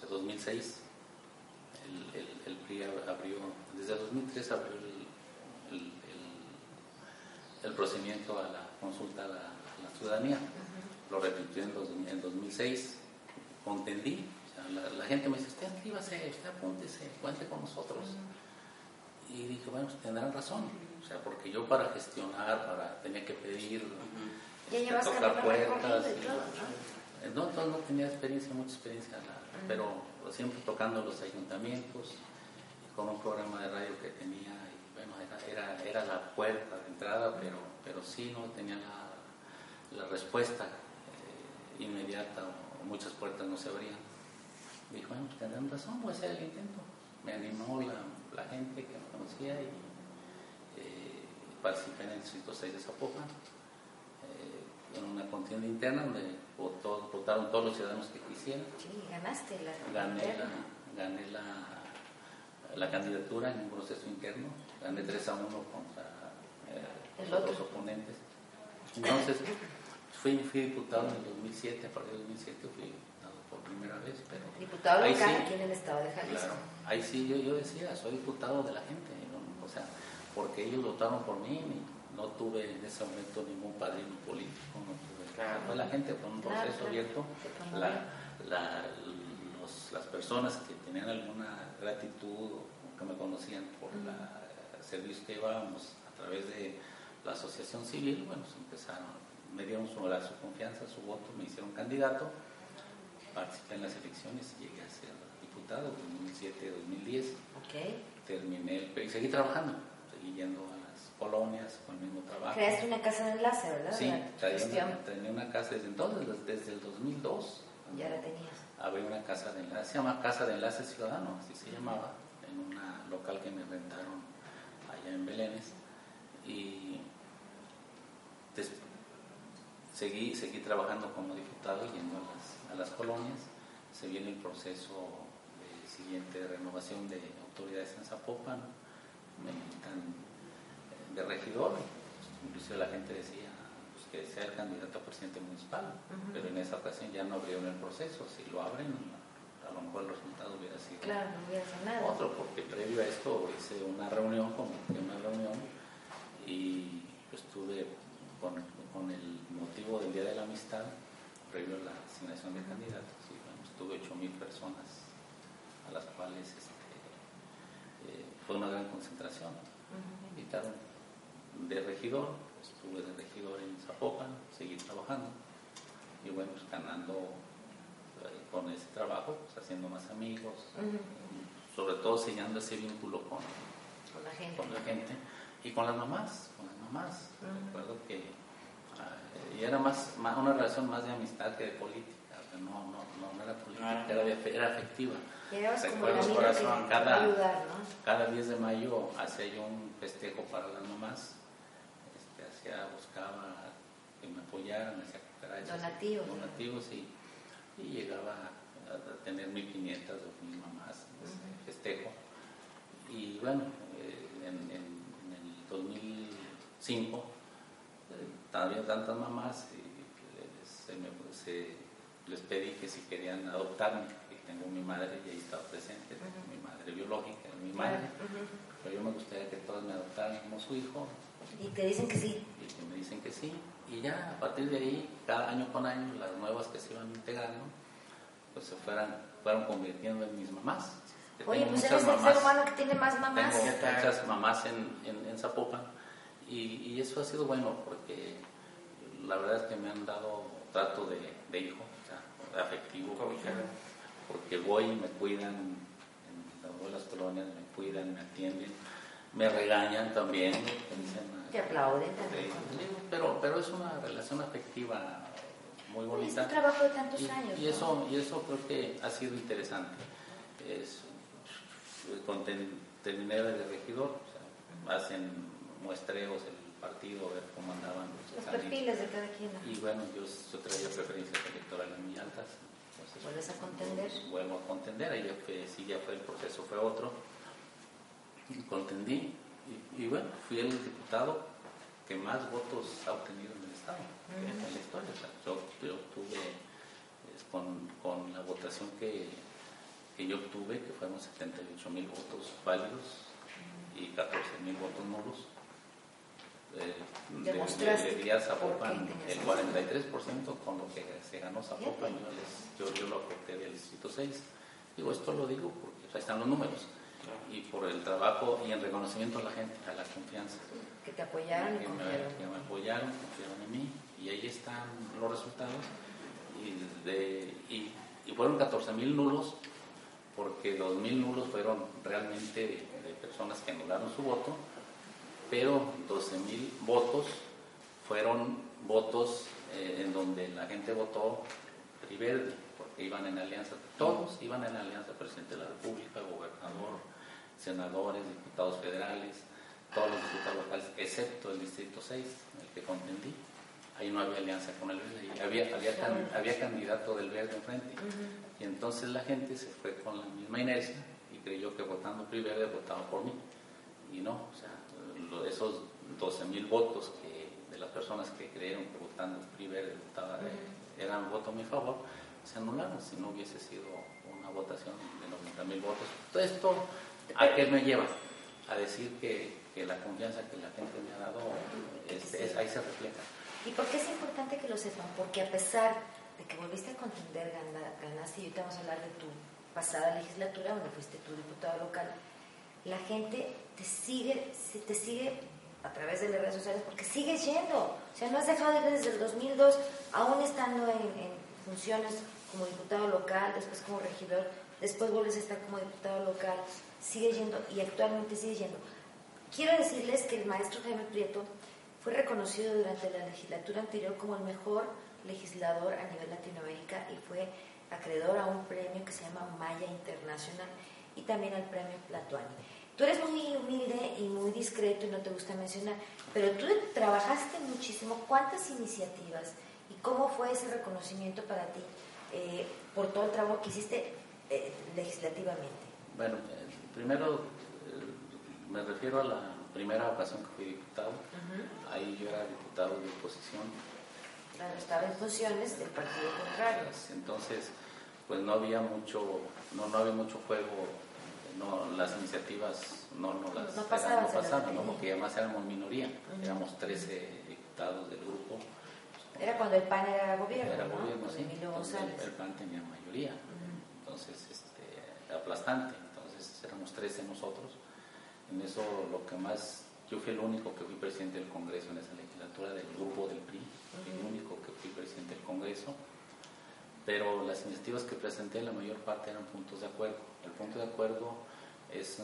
Speaker 3: este, 2006, el, el, el PRI ab- abrió, desde el 2003 abrió el, el, procedimiento a la consulta a la, a la ciudadanía. Lo repitió en, dos- en 2006, contendí. O sea, la, la gente me dice, usted inscríbase, usted apúntese, cuente con nosotros. Y dije, bueno, pues tendrán razón. O sea, porque yo para gestionar, para tenía que pedir, este, tocar puertas.
Speaker 1: y todo, ¿no?
Speaker 3: No, entonces no tenía experiencia, mucha experiencia, pero siempre tocando los ayuntamientos, con un programa de radio que tenía, y bueno, era, era, era la puerta de entrada, pero, pero sí no tenía la, la respuesta eh, inmediata, o, o muchas puertas no se abrían. Dije, bueno, pues tendrán razón, voy a hacer el intento. Me animó la, la gente que me conocía y participé en el Distrito 6 de Zapopan eh, en una contienda interna donde votó- votaron todos los ciudadanos que quisieran.
Speaker 1: Sí, ganaste la
Speaker 3: Gané la, gané la, la candidatura en un proceso interno, gané 3 a 1 contra eh, los oponentes. Entonces, fui, fui diputado en el 2007, a partir del 2007 fui diputado por primera vez, pero
Speaker 1: Diputado local
Speaker 3: sí,
Speaker 1: aquí en el estado de Jalisco.
Speaker 3: Claro, ahí sí yo, yo decía, soy diputado de la gente, ¿no? o sea, porque ellos votaron por mí, y no tuve en ese momento ningún padrino político, no tuve,
Speaker 2: Claro.
Speaker 3: fue la gente con un proceso
Speaker 1: claro,
Speaker 3: abierto,
Speaker 1: te promovió.
Speaker 3: la, la- los- las personas que tenían alguna gratitud o que me conocían por la- el servicio que llevábamos a través de la asociación civil, bueno, se empezaron, me dieron su, la- su confianza, su voto, me hicieron candidato, participé en las elecciones y llegué a ser diputado en 2007-2010
Speaker 1: Ok.
Speaker 3: terminé el- y seguí trabajando, seguí yendo a las colonias con el mismo trabajo.
Speaker 1: Creaste una casa de enlace, ¿verdad?
Speaker 3: Sí,
Speaker 1: gestión.
Speaker 3: una, tenía una casa desde entonces, desde el 2002.
Speaker 1: Ya la tenías.
Speaker 3: Abrí una casa de enlace, se llama Casa de Enlace Ciudadano, así se llamaba, en una local que me rentaron allá en Belénes. Y seguí, seguí trabajando como diputado yendo a las, a las colonias. Se viene el proceso de siguiente renovación de autoridades en Zapopan. De regidor. Inclusive la gente decía pues, que sea el candidato a presidente municipal. Pero en esa ocasión ya no abrieron el proceso. Si lo abren, a lo mejor el resultado hubiera sido
Speaker 1: Claro, no hubiera hecho nada.
Speaker 3: otro, porque previo a esto hice una reunión, como que una reunión, y pues tuve con, con el motivo del Día de la Amistad, previo a la asignación de candidatos, y bueno, estuve 8 mil personas a las cuales este, eh, fue una gran concentración. Me invitaron de regidor, estuve de regidor en Zapopan, seguí trabajando, y bueno, pues ganando eh, con ese trabajo, pues, haciendo más amigos, sobre todo sellando ese vínculo con,
Speaker 1: Con la gente.
Speaker 3: con la gente y con las mamás, con las mamás.
Speaker 1: Ujú.
Speaker 3: Recuerdo que y era más, más una relación más de amistad que de política, no, no, no, no era política, era, de- era afectiva. Recuerdo
Speaker 1: que
Speaker 2: corazón,
Speaker 3: cada-
Speaker 1: ayudar, ¿no?
Speaker 3: Cada 10 de mayo hacía yo un festejo para las mamás, este, hacía, buscaba que me apoyaran, hacía cucarachas,
Speaker 1: Donativos.
Speaker 3: donativos y, y llegaba a, a tener 1500 o 1000 mamás en ese festejo. Y bueno, eh, en, en- en el 2005 eh, había tantas mamás y les, se me- se- les pedí que si querían adoptarme, que tengo mi madre y ahí estaba presente, mi madre biológica, mi madre, pero yo me gustaría que todos me adoptaran como su hijo.
Speaker 1: Y te dicen que sí.
Speaker 3: y que me dicen que sí. Y ya a partir de ahí, cada año con año, las nuevas que se iban integrando, pues se fueran, fueron convirtiendo en mis mamás. Que
Speaker 1: Oye, pues eres el ser humano que tiene más mamás.
Speaker 3: Tengo muchas mamás en, en, en Zapopan. Y, y eso ha sido bueno porque la verdad es que me han dado trato de, de hijo, afectivo, porque, porque voy y me cuidan, en las abuelas colonias me cuidan, me atienden, me regañan también, dicen,
Speaker 1: Te aplauden también.
Speaker 3: sí, pero, pero es una relación afectiva muy
Speaker 1: Es
Speaker 3: bonita.
Speaker 1: un trabajo de tantos
Speaker 3: Y,
Speaker 1: años.
Speaker 3: y
Speaker 1: ¿no?
Speaker 3: eso, y eso creo que ha sido interesante. Es, con ten- terminé de regidor, o sea, hacen muestreos el partido, ver cómo andaban los
Speaker 1: Los perfiles de cada quien. ¿no?
Speaker 3: Y bueno, yo, yo traía preferencias electorales muy altas. entonces,
Speaker 1: Vuelves a contender.
Speaker 3: Vuelvo a contender, ahí ya fue, sí, ya fue el proceso, fue otro. Y contendí. Y, y bueno, fui el diputado que más votos ha obtenido en el Estado, que en la historia. O sea, yo, yo obtuve, es, con, con la votación que, que yo obtuve, que fueron 78 mil votos válidos y 14 mil votos nulos. Eh,
Speaker 1: Demostraste
Speaker 3: le, le Zapopan el
Speaker 1: tenías
Speaker 3: 43% con lo que se ganó Zapopan, yo, yo, yo lo aporté del Distrito 6. Digo, esto lo digo porque ahí están los números y por el trabajo y en reconocimiento a la gente, a la confianza.
Speaker 1: Que te apoyaron y
Speaker 3: Que me,
Speaker 1: confiaron.
Speaker 3: que me apoyaron, confiaron en mí y ahí están los resultados. Y, de, y, y fueron 14 mil nulos porque 2 mil nulos fueron realmente de personas que anularon su voto, pero 12 mil votos fueron votos eh, en donde la gente votó PRI Verde, porque iban en alianza, todos iban en alianza, presidente de la República, gobernador, senadores, diputados federales, todos los diputados locales, excepto el Distrito 6, el que contendí. Ahí no había alianza con el Verde, había, había, can- había candidato del Verde enfrente. Y entonces la gente se fue con la misma inercia y creyó que votando PRI Verde votaba por mí. Y no, o sea, esos 12 mil votos que, de las personas que creyeron que votando PRI Verde votaba, eh, eran voto a mi favor, se anularon si no hubiese sido una votación de 90 mil votos. Todo esto, ¿a qué me lleva? A decir que, que la confianza que la gente me ha dado, es- es- ahí se refleja.
Speaker 1: ¿Y por qué es importante que lo sepan? Porque a pesar de que volviste a contender, gana- ganaste, y ahorita vamos a hablar de tu pasada legislatura, donde fuiste tu diputado local, la gente te sigue, si- te sigue a través de las redes sociales porque sigues yendo. O sea, no has dejado de ir desde el 2002, aún estando en, en funciones como diputado local, después como regidor, después vuelves a estar como diputado local, sigues yendo y actualmente sigues yendo. Quiero decirles que el maestro Jaime Prieto fue reconocido durante la legislatura anterior como el mejor legislador a nivel Latinoamérica y fue acreedor a un premio que se llama Maya Internacional y también al premio Platuani. Tú eres muy humilde y muy discreto y no te gusta mencionar, pero tú trabajaste muchísimo. ¿Cuántas iniciativas y cómo fue ese reconocimiento para ti eh, por todo el trabajo que hiciste eh, legislativamente?
Speaker 3: Bueno, eh, primero eh, me refiero a la primera ocasión que fui diputado. Ahí yo era diputado de oposición.
Speaker 1: Claro, estaba en funciones del partido contrario.
Speaker 3: Entonces, pues no había mucho, no, no había mucho juego, no, las iniciativas no, no las
Speaker 1: No pasaban,
Speaker 3: no pasaban, ¿no? porque además éramos minoría, éramos 13 diputados del grupo.
Speaker 1: Era cuando el PAN era gobierno,
Speaker 3: Era
Speaker 1: ¿no?
Speaker 3: gobierno, sí. Entonces, el, el PAN tenía mayoría, entonces este, aplastante, entonces éramos 13 nosotros. En eso lo que más, yo fui el único que fui presidente del Congreso en esa legislatura del grupo del PRI, el único que fui presidente del Congreso, pero las iniciativas que presenté la mayor parte eran puntos de acuerdo. El punto de acuerdo es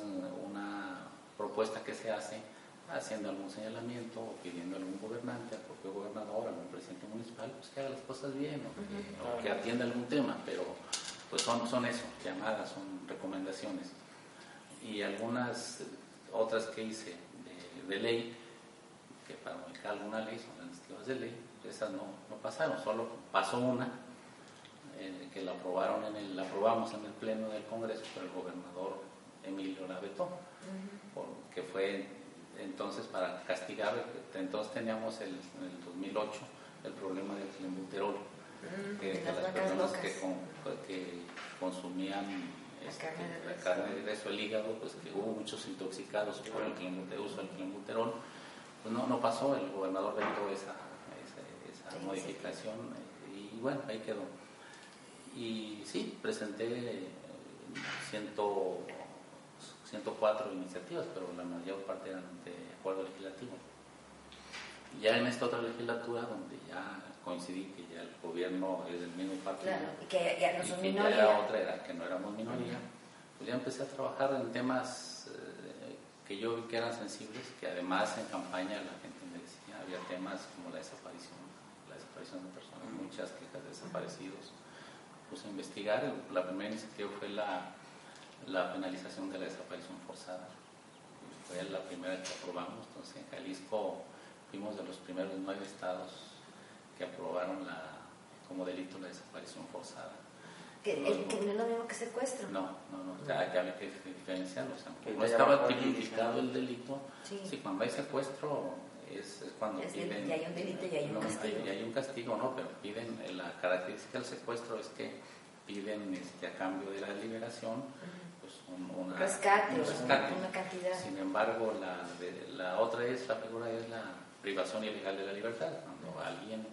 Speaker 3: una propuesta que se hace haciendo algún señalamiento o pidiendo a algún gobernante, al propio gobernador, algún presidente municipal pues que haga las cosas bien o que, o que atienda algún tema, pero pues son, son eso, llamadas, son recomendaciones. Y algunas otras que hice de, de ley, que para modificar alguna ley son iniciativas de ley, esas no, no pasaron, solo pasó una eh, que la aprobaron en el, la aprobamos en el pleno del Congreso, pero el gobernador Emilio la vetó, porque fue entonces para castigar, entonces teníamos el, en el 2008 el problema del clenbuterol, que,
Speaker 1: de
Speaker 3: que
Speaker 1: las
Speaker 3: personas
Speaker 1: locas.
Speaker 3: que, con- que consumían este,
Speaker 1: carne
Speaker 3: la carne de res o el hígado, pues que hubo muchos intoxicados por el uso del clenbuterol, pues no, no pasó, el gobernador vetó esa, esa, esa
Speaker 1: Sí,
Speaker 3: modificación eh, y bueno, ahí quedó. Y sí, presenté eh, ciento, 104 iniciativas, pero la mayor parte eran de acuerdo legislativo. Ya en esta otra legislatura, donde ya coincidí que ya el gobierno es del mismo partido,
Speaker 1: Claro, y que ya no son
Speaker 3: ya
Speaker 1: minoría.
Speaker 3: era otra, era que no éramos minoría, pues ya empecé a trabajar en temas eh, que yo vi que eran sensibles, que además en campaña la gente me decía, había temas como la desaparición, la desaparición de personas, muchas quejas de desaparecidos. Puse a investigar, la primera iniciativa fue la, la penalización de la desaparición forzada. Fue la primera que aprobamos, entonces en Jalisco fuimos de los primeros nueve estados que aprobaron la, como delito la desaparición forzada.
Speaker 1: Que, el, que no es lo mismo que secuestro.
Speaker 3: No, no, no, ya, ya había que diferenciarlo. O sea, no estaba tipificado el delito.
Speaker 1: Sí.
Speaker 3: Sí, cuando hay secuestro es, es cuando
Speaker 1: Es
Speaker 3: piden.
Speaker 1: ya hay un delito y hay un
Speaker 3: no,
Speaker 1: castigo.
Speaker 3: Hay, hay un castigo, no, pero piden. eh, La característica del secuestro es que piden este, a cambio de la liberación pues, un, una-
Speaker 1: Rescate,
Speaker 3: un rescate.
Speaker 1: una cantidad.
Speaker 3: Sin embargo, la, de- la otra es, la figura es la privación ilegal de la libertad. Cuando a alguien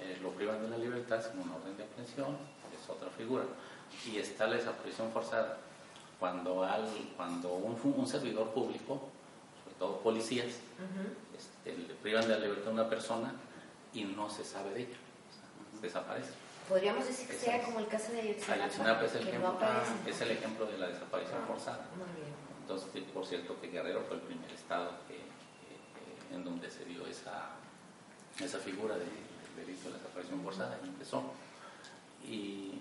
Speaker 3: eh, lo privan de la libertad sin una orden de aprehensión, es otra figura. Y está la desaparición forzada. Cuando, al, cuando un servidor público, sobre todo policías, este, le privan de la libertad a una persona y no se sabe de ella, o sea, desaparece.
Speaker 1: Podríamos decir que sea
Speaker 3: es.
Speaker 1: como el caso de Ayotzinapa,
Speaker 3: Ayotzinapa es el, ejemplo,
Speaker 1: no
Speaker 3: ah, es el ejemplo de la desaparición forzada.
Speaker 1: Muy bien.
Speaker 3: Entonces, por cierto, que Guerrero fue el primer estado que, que- que- en donde se dio esa, esa figura de, del delito de la desaparición forzada y empezó. Y, y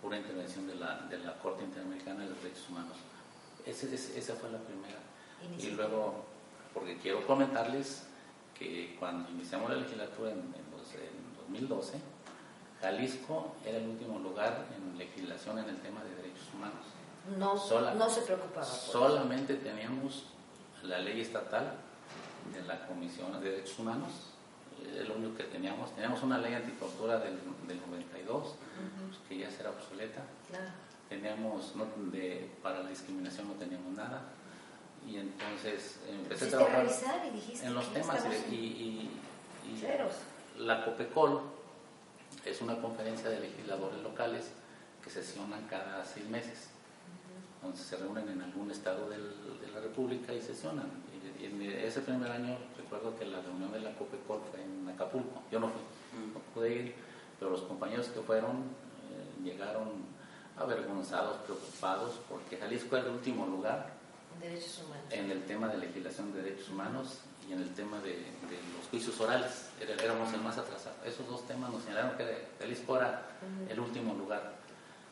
Speaker 3: pura intervención de la, de la Corte Interamericana de los Derechos Humanos. Ese- ese- esa fue la primera. Y luego, porque quiero comentarles que cuando iniciamos la legislatura en, en los- en 2012, Jalisco era el último lugar en legislación en el tema de derechos humanos.
Speaker 1: No,
Speaker 3: Sola-
Speaker 1: no se preocupaba.
Speaker 3: Solamente teníamos la ley estatal de la Comisión de Derechos Humanos, es lo único que teníamos. Teníamos una ley antitortura del, del 92, pues, que ya será obsoleta.
Speaker 1: Claro.
Speaker 3: Teníamos, no, de, para la discriminación no teníamos nada. Y entonces empecé a trabajar
Speaker 1: y
Speaker 3: en los temas. Y, y- la COPECOL es una conferencia de legisladores locales que sesionan cada seis meses. Entonces se reúnen en algún estado del- de la República y sesionan. Y, y en ese primer año recuerdo que la reunión de la COPECOL fue en Acapulco. Yo no fui, no pude ir, pero los compañeros que fueron eh, llegaron avergonzados, preocupados, porque Jalisco era el último lugar
Speaker 1: Derechos humanos.
Speaker 3: en el tema de legislación de derechos humanos y en el tema de, de los juicios orales. Éramos el más atrasado. Esos dos temas nos señalaron que Jalisco era el último lugar.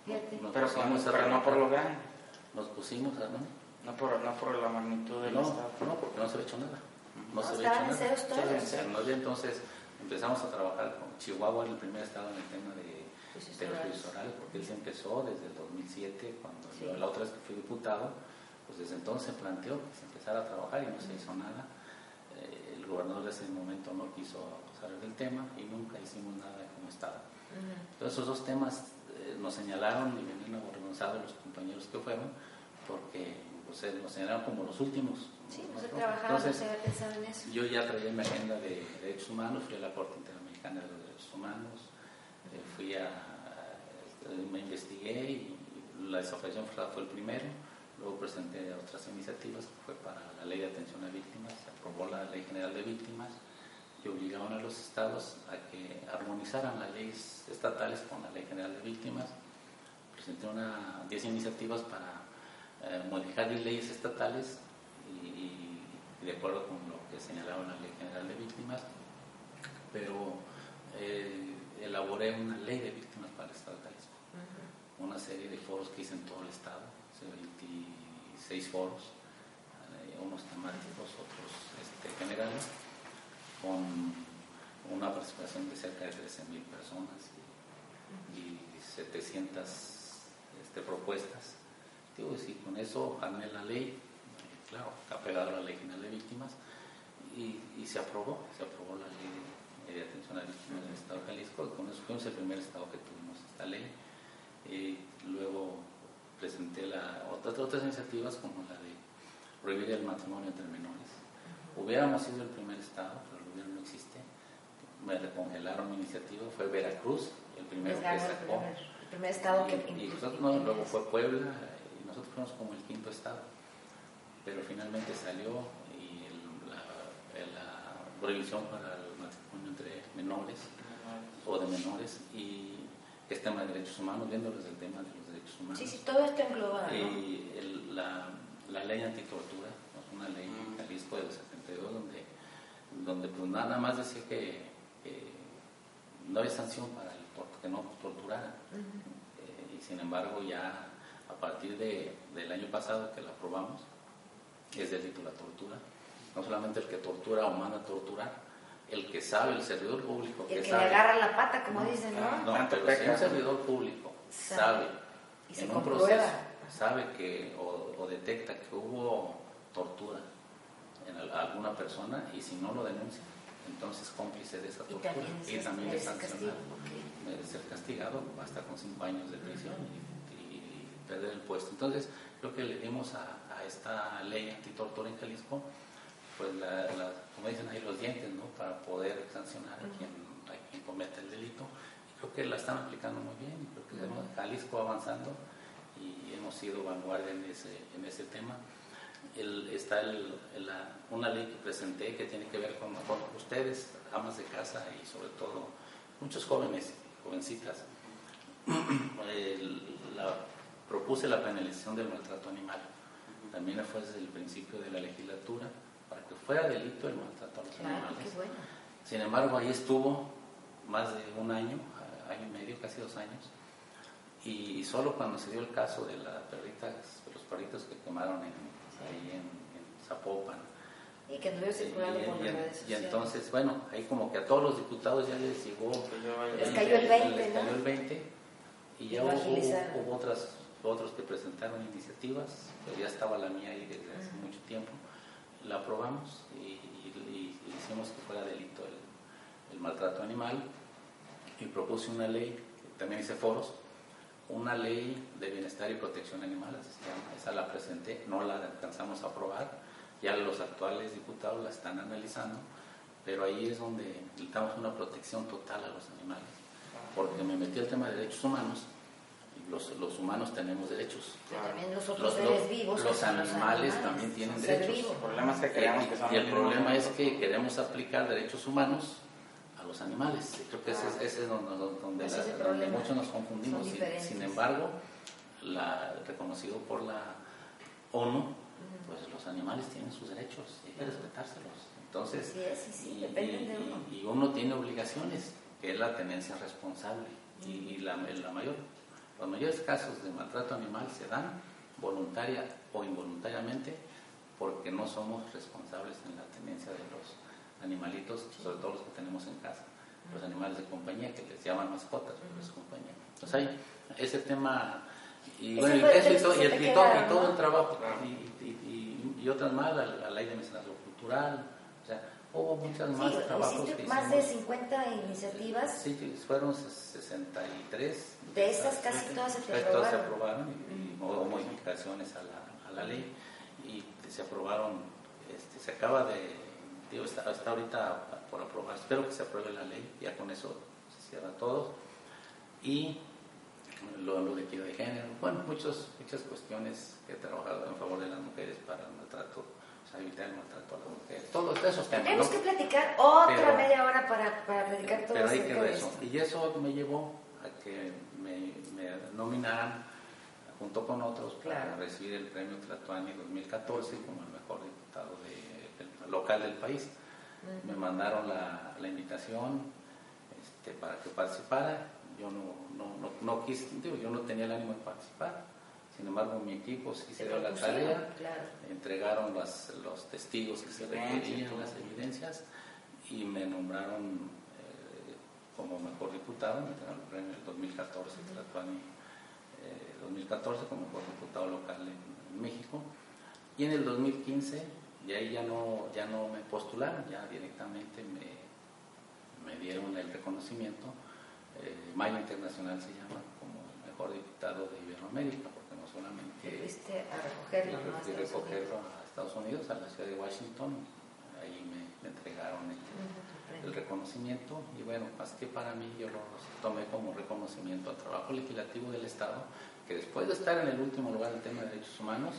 Speaker 3: Nos
Speaker 2: Pero,
Speaker 3: pusimos a
Speaker 2: pero no por lo grande,
Speaker 3: Nos pusimos a... ¿no?
Speaker 2: no por, no por la magnitud del
Speaker 3: No,
Speaker 2: Estado.
Speaker 3: no, porque no se había hecho nada. No,
Speaker 1: No,
Speaker 3: se había hecho nada.
Speaker 1: todos.
Speaker 3: Entonces empezamos a trabajar con Chihuahua, era el primer estado en el tema de, de los juicios orales, porque él se empezó desde el 2007, cuando
Speaker 1: Sí.
Speaker 3: yo la otra vez que fui diputado, pues desde entonces se planteó que se empezara a trabajar y no se hizo nada. Eh, el gobernador de ese momento no quiso saber del tema y nunca hicimos nada como estado.
Speaker 1: Ujú.
Speaker 3: Entonces esos dos temas eh, nos señalaron y venían avergonzados los compañeros que fueron, porque pues, eh, nos señalaron como los últimos.
Speaker 1: Sí, no se trabajaba, no
Speaker 3: Entonces,
Speaker 1: se había pensado en eso.
Speaker 3: yo ya traía mi agenda de derechos humanos, fui a la Corte Interamericana de los Derechos Humanos, eh, fui a, a- me investigué y la desaparición forzada fue el primero, luego presenté otras iniciativas que fue para la ley de atención a víctimas, se aprobó la ley general de víctimas y obligaron a los estados a que armonizaran las leyes estatales con la ley general de víctimas. Presenté una 10 iniciativas para eh, modificar las leyes estatales y, y- y de acuerdo con lo que señalaba la ley general de víctimas, pero eh, elaboré una ley de víctimas para el Estado de Jalisco. Una serie de foros que hice en todo el Estado, 26 foros, eh, unos temáticos, otros este, generales, con una participación de cerca de 13.000 personas y, y 700 este, propuestas. Digo, y con eso armé la ley, eh, claro, está pegada la ley general de víctimas, y, y se aprobó, se aprobó la ley de, de atención a víctimas del Estado de Jalisco, con eso fuimos el primer estado que tuvimos esta ley. Y luego presenté la, otras, otras iniciativas como la de prohibir el matrimonio entre menores. Hubiéramos sido el primer estado, pero el gobierno no existe. Me recongelaron mi iniciativa, fue Veracruz, el primero que sacó.
Speaker 1: el primer estado que
Speaker 3: Y- y
Speaker 1: incluso-
Speaker 3: nosotros, no, luego fue Puebla y nosotros fuimos como el quinto estado. Pero finalmente salió y el- la, la prohibición para el matrimonio entre menores o de menores y es tema de derechos humanos, viendo desde el tema de los derechos humanos.
Speaker 1: Sí, sí, todo esto engloba, ¿no?
Speaker 3: Y el- la, la ley antitortura, ¿no? una ley en Jalisco del 72 donde, donde pues nada más decía que, que no había sanción para el que no torturaran. Eh, y sin embargo ya a partir de, del año pasado que la aprobamos, es delito la tortura. No solamente el que tortura o manda a torturar, el que sabe, el servidor público
Speaker 1: el
Speaker 3: que
Speaker 1: que le
Speaker 3: sabe.
Speaker 1: agarra la pata, como dicen, ¿no?
Speaker 3: No,
Speaker 2: Tanto
Speaker 3: pero si un
Speaker 2: ¿no?
Speaker 3: servidor público
Speaker 1: Sabe.
Speaker 3: sabe,
Speaker 1: Y se
Speaker 3: en un proceso, sabe que o, o detecta que hubo tortura en al- alguna persona y si no lo denuncia, entonces cómplice de esa
Speaker 1: Y
Speaker 3: tortura
Speaker 1: también,
Speaker 3: y también es sancionado. Merece ser castigado hasta con cinco años de prisión y, y perder el puesto. Entonces, creo que le dimos a, a esta ley antitortura en Jalisco, pues, la, la- como dicen ahí, los dientes, ¿no? Para poder sancionar a quien, a quien cometa el delito. Y creo que la están aplicando muy bien. y Creo que hemos- Jalisco va avanzando y hemos sido vanguardia en ese, en ese tema. El- está el- la- una ley que presenté que tiene que ver con, con ustedes, amas de casa y sobre todo muchos jóvenes, jovencitas. El- la- propuse la penalización del maltrato animal. También fue desde el principio de la legislatura fuera delito el maltrato a los
Speaker 1: Claro,
Speaker 3: animales.
Speaker 1: qué bueno.
Speaker 3: Sin embargo, ahí estuvo más de un año, año y medio, casi dos años. Y solo cuando se dio el caso de la perrita, de los perritos que quemaron en, ahí en, en Zapopan.
Speaker 1: Y que anduvo
Speaker 3: Y,
Speaker 1: circulando por
Speaker 3: y-
Speaker 1: las
Speaker 3: y-
Speaker 1: redes
Speaker 3: y
Speaker 1: sociales.
Speaker 3: entonces, bueno, ahí como que a todos los diputados ya les llegó.
Speaker 1: Les cayó el 20,
Speaker 3: les cayó
Speaker 1: ¿no?
Speaker 3: el 20, y ya hubo, hubo otras, otros que presentaron iniciativas, pero ya estaba la mía ahí desde hace mucho tiempo. La aprobamos y, hicimos que fuera delito el, maltrato animal y propuse una ley, también hice foros, una ley de bienestar y protección animal, así esa la presenté, no la alcanzamos a aprobar, ya los actuales diputados la están analizando, pero ahí es donde necesitamos una protección total a los animales, porque me metí el tema de derechos humanos, los, los humanos tenemos derechos.
Speaker 1: También los otros
Speaker 3: Los,
Speaker 1: seres vivos.
Speaker 3: animales también tienen derechos.
Speaker 1: vivo.
Speaker 2: El problema es que creemos que son
Speaker 3: Y el problema es que queremos aplicar derechos humanos a los animales. Creo que ese, es- ese es donde, donde,
Speaker 1: Ese
Speaker 3: la-
Speaker 1: es el
Speaker 3: donde muchos nos confundimos. Sin, embargo, la, reconocido por la ONU, pues los animales tienen sus derechos y hay que respetárselos. Entonces,
Speaker 1: sí, sí,
Speaker 3: y,
Speaker 1: de
Speaker 3: y-
Speaker 1: uno.
Speaker 3: y uno tiene obligaciones, que es la tenencia responsable. Y, y la, la mayor, los mayores casos de maltrato animal se dan voluntaria o involuntariamente porque no somos responsables en la tenencia de los animalitos, sobre todo los que tenemos en casa, los animales de compañía que les llaman mascotas, pero es compañía. Entonces hay ese tema y, bueno, y eso y todo, y, el-
Speaker 1: te
Speaker 3: y todo, el trabajo y, y- y- y otras más, la, la ley de mecenazgo cultural, o sea, hubo muchas más
Speaker 1: Sí,
Speaker 3: trabajos que
Speaker 1: más de
Speaker 3: hicimos.
Speaker 1: 50 iniciativas.
Speaker 3: Sí, sí, fueron 63.
Speaker 1: De esas casi todas se
Speaker 3: Casi todas se
Speaker 1: aprobaron.
Speaker 3: aprobaron y, y hubo modificaciones a la, a la ley y se aprobaron, este, se acaba de, digo, está, está ahorita por aprobar, espero que se apruebe la ley, ya con eso se cierra todo. Y lo, lo de equidad de género, bueno, muchos, muchas cuestiones que he trabajado en favor de las mujeres para el maltrato, evitar el maltrato a las mujeres, todos esos temas.
Speaker 1: Tenemos
Speaker 3: ¿no?
Speaker 1: que platicar otra
Speaker 3: Pero-
Speaker 1: media hora para, para platicar todo
Speaker 3: Pero quedó
Speaker 1: de
Speaker 3: eso. Y eso me llevó a que me, me nominaran junto con otros para
Speaker 1: Claro.
Speaker 3: recibir el premio Tlatuani 2014 como el mejor diputado de- local del país. Me mandaron la, la invitación, este, para que participara. Yo no, no, no, no quise, digo, yo no tenía el ánimo de participar. Sin embargo, mi equipo sí se dio la tarea,
Speaker 1: claro.
Speaker 3: entregaron las- los testigos que se requerían, las evidencias, y me nombraron como mejor diputado, me entregaron el premio en el 2014, Tlatuani, eh, 2014 como mejor diputado local en, en México. Y en el 2015, y ahí ya no, ya no me postularon, ya directamente me, me dieron el reconocimiento. eh, Mayo Internacional se llama como mejor diputado de Iberoamérica, porque no solamente
Speaker 1: fuiste a recogerlo, ¿no? A Estados
Speaker 3: recogerlo
Speaker 1: Unidos.
Speaker 3: a Estados Unidos, a la ciudad de Washington, ahí me, me entregaron el,
Speaker 1: premio.
Speaker 3: El reconocimiento y bueno, más que para mí yo lo tomé como reconocimiento al trabajo legislativo del Estado, que después de estar en el último lugar en el tema de derechos humanos,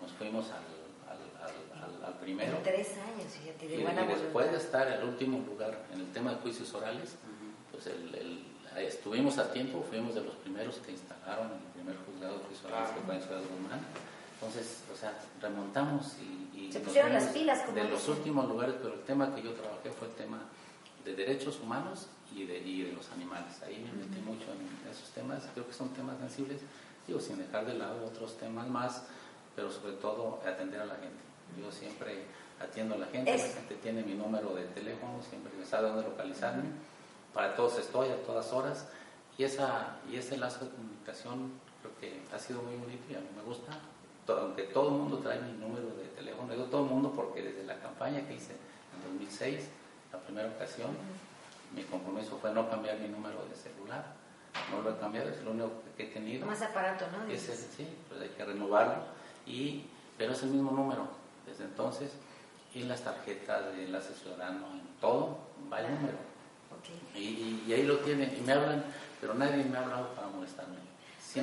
Speaker 3: nos fuimos al, al, al- al- primero.
Speaker 1: En tres años, fíjate, de
Speaker 3: Y,
Speaker 1: buena
Speaker 3: y después de estar en el último lugar en el tema de juicios orales, pues el- el- estuvimos a tiempo, fuimos de los primeros que instalaron el primer juzgado de juicios orales que fue en Ciudad Guzmán. Entonces, o sea, remontamos y, y
Speaker 1: Se pusieron las pilas, como
Speaker 3: de los últimos lugares, pero el tema que yo trabajé fue el tema de derechos humanos y de, y de los animales. Ahí me metí mucho en esos temas, creo que son temas sensibles, digo, sin dejar de lado otros temas más, pero sobre todo atender a la gente. Yo siempre atiendo a la gente,
Speaker 1: Es-
Speaker 3: la gente tiene mi número de teléfono, siempre sabe dónde localizarme, para todos estoy a todas horas, y, esa, y ese lazo de comunicación creo que ha sido muy bonito y a mí me gusta, aunque todo el mundo trae mi número de teléfono, digo todo el mundo porque desde la campaña que hice en 2006, la primera ocasión, mi compromiso fue no cambiar mi número de celular, no lo he cambiado, es lo único que he tenido.
Speaker 1: Más aparato, ¿no?
Speaker 3: Ese, sí, pues hay que renovarlo, y, pero es el mismo número desde entonces, y las tarjetas de enlace ciudadano, en todo, va el número. Y- y ahí lo tienen, y me hablan, pero nadie me ha hablado para molestarme.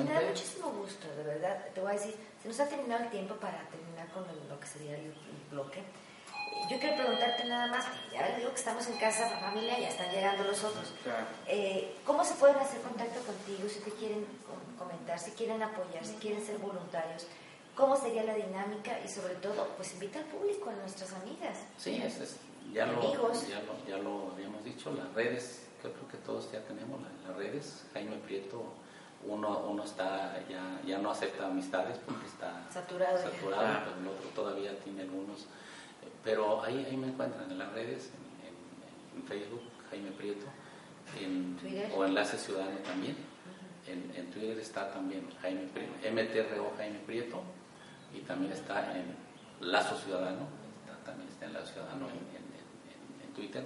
Speaker 1: Me da
Speaker 3: Siempre,
Speaker 1: muchísimo gusto, de verdad. Te voy a decir, se nos ha terminado el tiempo para terminar con lo que sería el, bloque. Eh, Yo quiero preguntarte nada más, ya les digo que estamos en casa, familia, ya están llegando los otros.
Speaker 2: Claro.
Speaker 1: Eh, ¿Cómo se pueden hacer contacto contigo si te quieren com- comentar, si quieren apoyar, si quieren ser voluntarios? ¿Cómo sería la dinámica? Y sobre todo, pues invita al público, a nuestras amigas.
Speaker 3: sí, es, es- ya, lo, ya, lo, ya lo habíamos dicho, las redes, yo creo que todos ya tenemos la- las redes. Jaime Prieto, uno, uno está, ya, ya no acepta amistades porque está
Speaker 1: Saturado
Speaker 3: saturado, pero el otro todavía tiene algunos. Pero ahí, ahí me encuentran en las redes, en, en- en Facebook, Jaime Prieto, en,
Speaker 1: Twitter.
Speaker 3: o Enlace Ciudadano también. En, en Twitter está también Jaime Prieto, MTRO Jaime Prieto, y también está en Lazo Ciudadano, está- también está en Lazo Ciudadano en, en- en- en Twitter.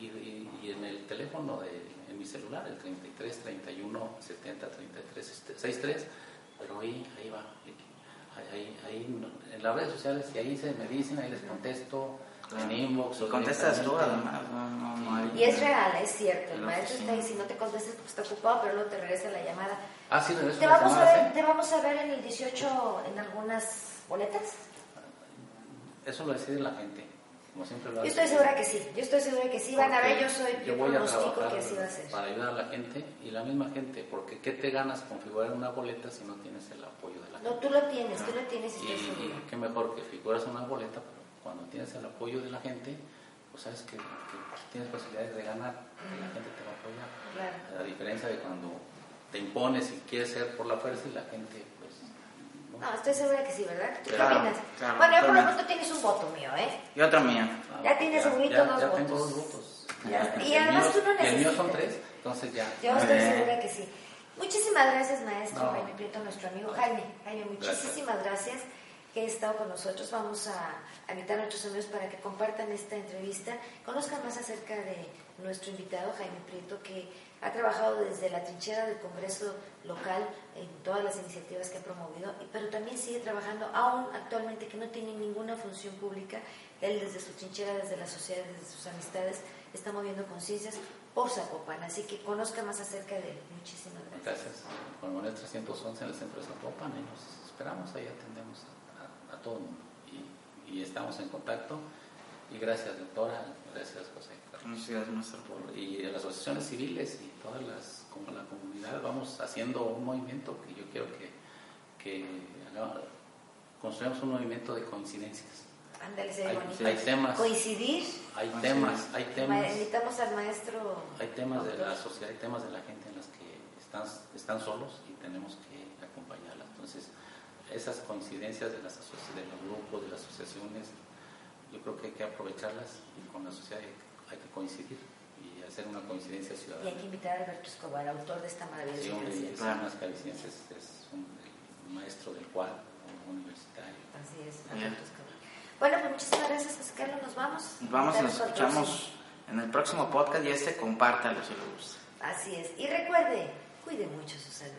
Speaker 3: Y, y- y en el teléfono, de, en mi celular, el 33 31 70 33 63, pero ahí, ahí va, ahí, ahí, en las redes sociales, y ahí se me dicen, ahí les contesto, en inbox. O
Speaker 2: contestas tú además,
Speaker 1: Y es real, es cierto. El
Speaker 2: la
Speaker 1: maestro está ahí, si no te contestas, pues está ocupado, pero luego te regresa la llamada.
Speaker 3: Ah, sí, regreso
Speaker 1: ¿Te
Speaker 3: las
Speaker 1: vamos, a
Speaker 3: llamadas,
Speaker 1: ver,
Speaker 3: ¿eh?
Speaker 1: ¿Te vamos a ver en el 18 en algunas boletas?
Speaker 3: Eso lo decide la gente, como siempre lo
Speaker 1: Yo estoy segura que sí, yo estoy segura que sí. Van a ver, yo soy, yo,
Speaker 3: voy a trabajar
Speaker 1: que así va a ser.
Speaker 3: para ayudar a la gente y la misma gente, porque ¿qué te ganas con figurar una boleta si no tienes el apoyo de la
Speaker 1: No,
Speaker 3: gente?
Speaker 1: tú lo tienes, tú lo tienes y
Speaker 3: Y, qué mejor que figuras una boleta, pero cuando tienes el apoyo de la gente, pues sabes que, que tienes posibilidades de ganar, que la gente te va a apoyar.
Speaker 1: Claro.
Speaker 3: A diferencia de cuando te impones y quieres ser por la fuerza y la gente. ¿No?
Speaker 1: Estoy segura que sí, ¿verdad? ¿Tú qué opinas?
Speaker 2: claro,
Speaker 1: bueno, yo por lo pronto tienes un voto mío, ¿eh?
Speaker 2: Y otro mío.
Speaker 1: Ya tienes segurito
Speaker 3: ya,
Speaker 1: dos
Speaker 3: ya tengo
Speaker 1: votos.
Speaker 3: dos votos.
Speaker 1: Ya. Y además
Speaker 3: mío-
Speaker 1: tú no
Speaker 3: y el mío son
Speaker 1: necesitas.
Speaker 3: tres, entonces ya.
Speaker 1: Yo estoy
Speaker 2: bien.
Speaker 1: segura que sí. Muchísimas gracias, maestro
Speaker 3: No.
Speaker 1: Jaime Prieto, nuestro amigo Jaime. Jaime, muchísimas gracias. que has estado con nosotros. Vamos a, a invitar a nuestros amigos para que compartan esta entrevista, conozcan más acerca de nuestro invitado Jaime Prieto, que ha trabajado desde la trinchera del Congreso local en todas las iniciativas que ha promovido, pero también sigue trabajando aún actualmente que no tiene ninguna función pública. Él desde su trinchera, desde la sociedad, desde sus amistades, está moviendo conciencias por Zapopan. Así que conozca más acerca de él. Muchísimas gracias.
Speaker 3: Gracias. Con Manuel 311 en el centro de Zapopan y nos esperamos, ahí atendemos a, a- a todo el mundo. Y, y estamos en contacto. Y gracias, doctora, gracias, José.
Speaker 2: Muchas gracias, maestro.
Speaker 3: por- y a las asociaciones civiles y todas las, como la comunidad, vamos haciendo un movimiento que yo quiero que, que construyamos un movimiento de coincidencias.
Speaker 1: Ándale,
Speaker 3: Hay, hay temas,
Speaker 1: Coincidir.
Speaker 3: hay
Speaker 2: Coincidir.
Speaker 3: temas, hay
Speaker 1: Ma-
Speaker 3: temas,
Speaker 1: Invitamos al maestro.
Speaker 3: hay temas de la sociedad, hay temas de la gente en las que están, están solos y tenemos que acompañarlas. Entonces, esas coincidencias de, las de los grupos, de las asociaciones, yo creo que hay que aprovecharlas y con la sociedad hay, hay que coincidir hacer una coincidencia
Speaker 1: Y hay
Speaker 3: ciudadana.
Speaker 1: que invitar a Alberto Escobar, autor de esta maravillosa
Speaker 3: Sí, hombre,
Speaker 1: canción.
Speaker 3: es un maestro del cual, un universitario.
Speaker 1: Así es. Alberto Escobar. Bueno, pues muchísimas gracias, José Carlos. Nos vamos.
Speaker 2: Nos vamos y nos escuchamos en el próximo podcast y este compártalo si le gusta.
Speaker 1: Así es. Y recuerde, cuide mucho su salud.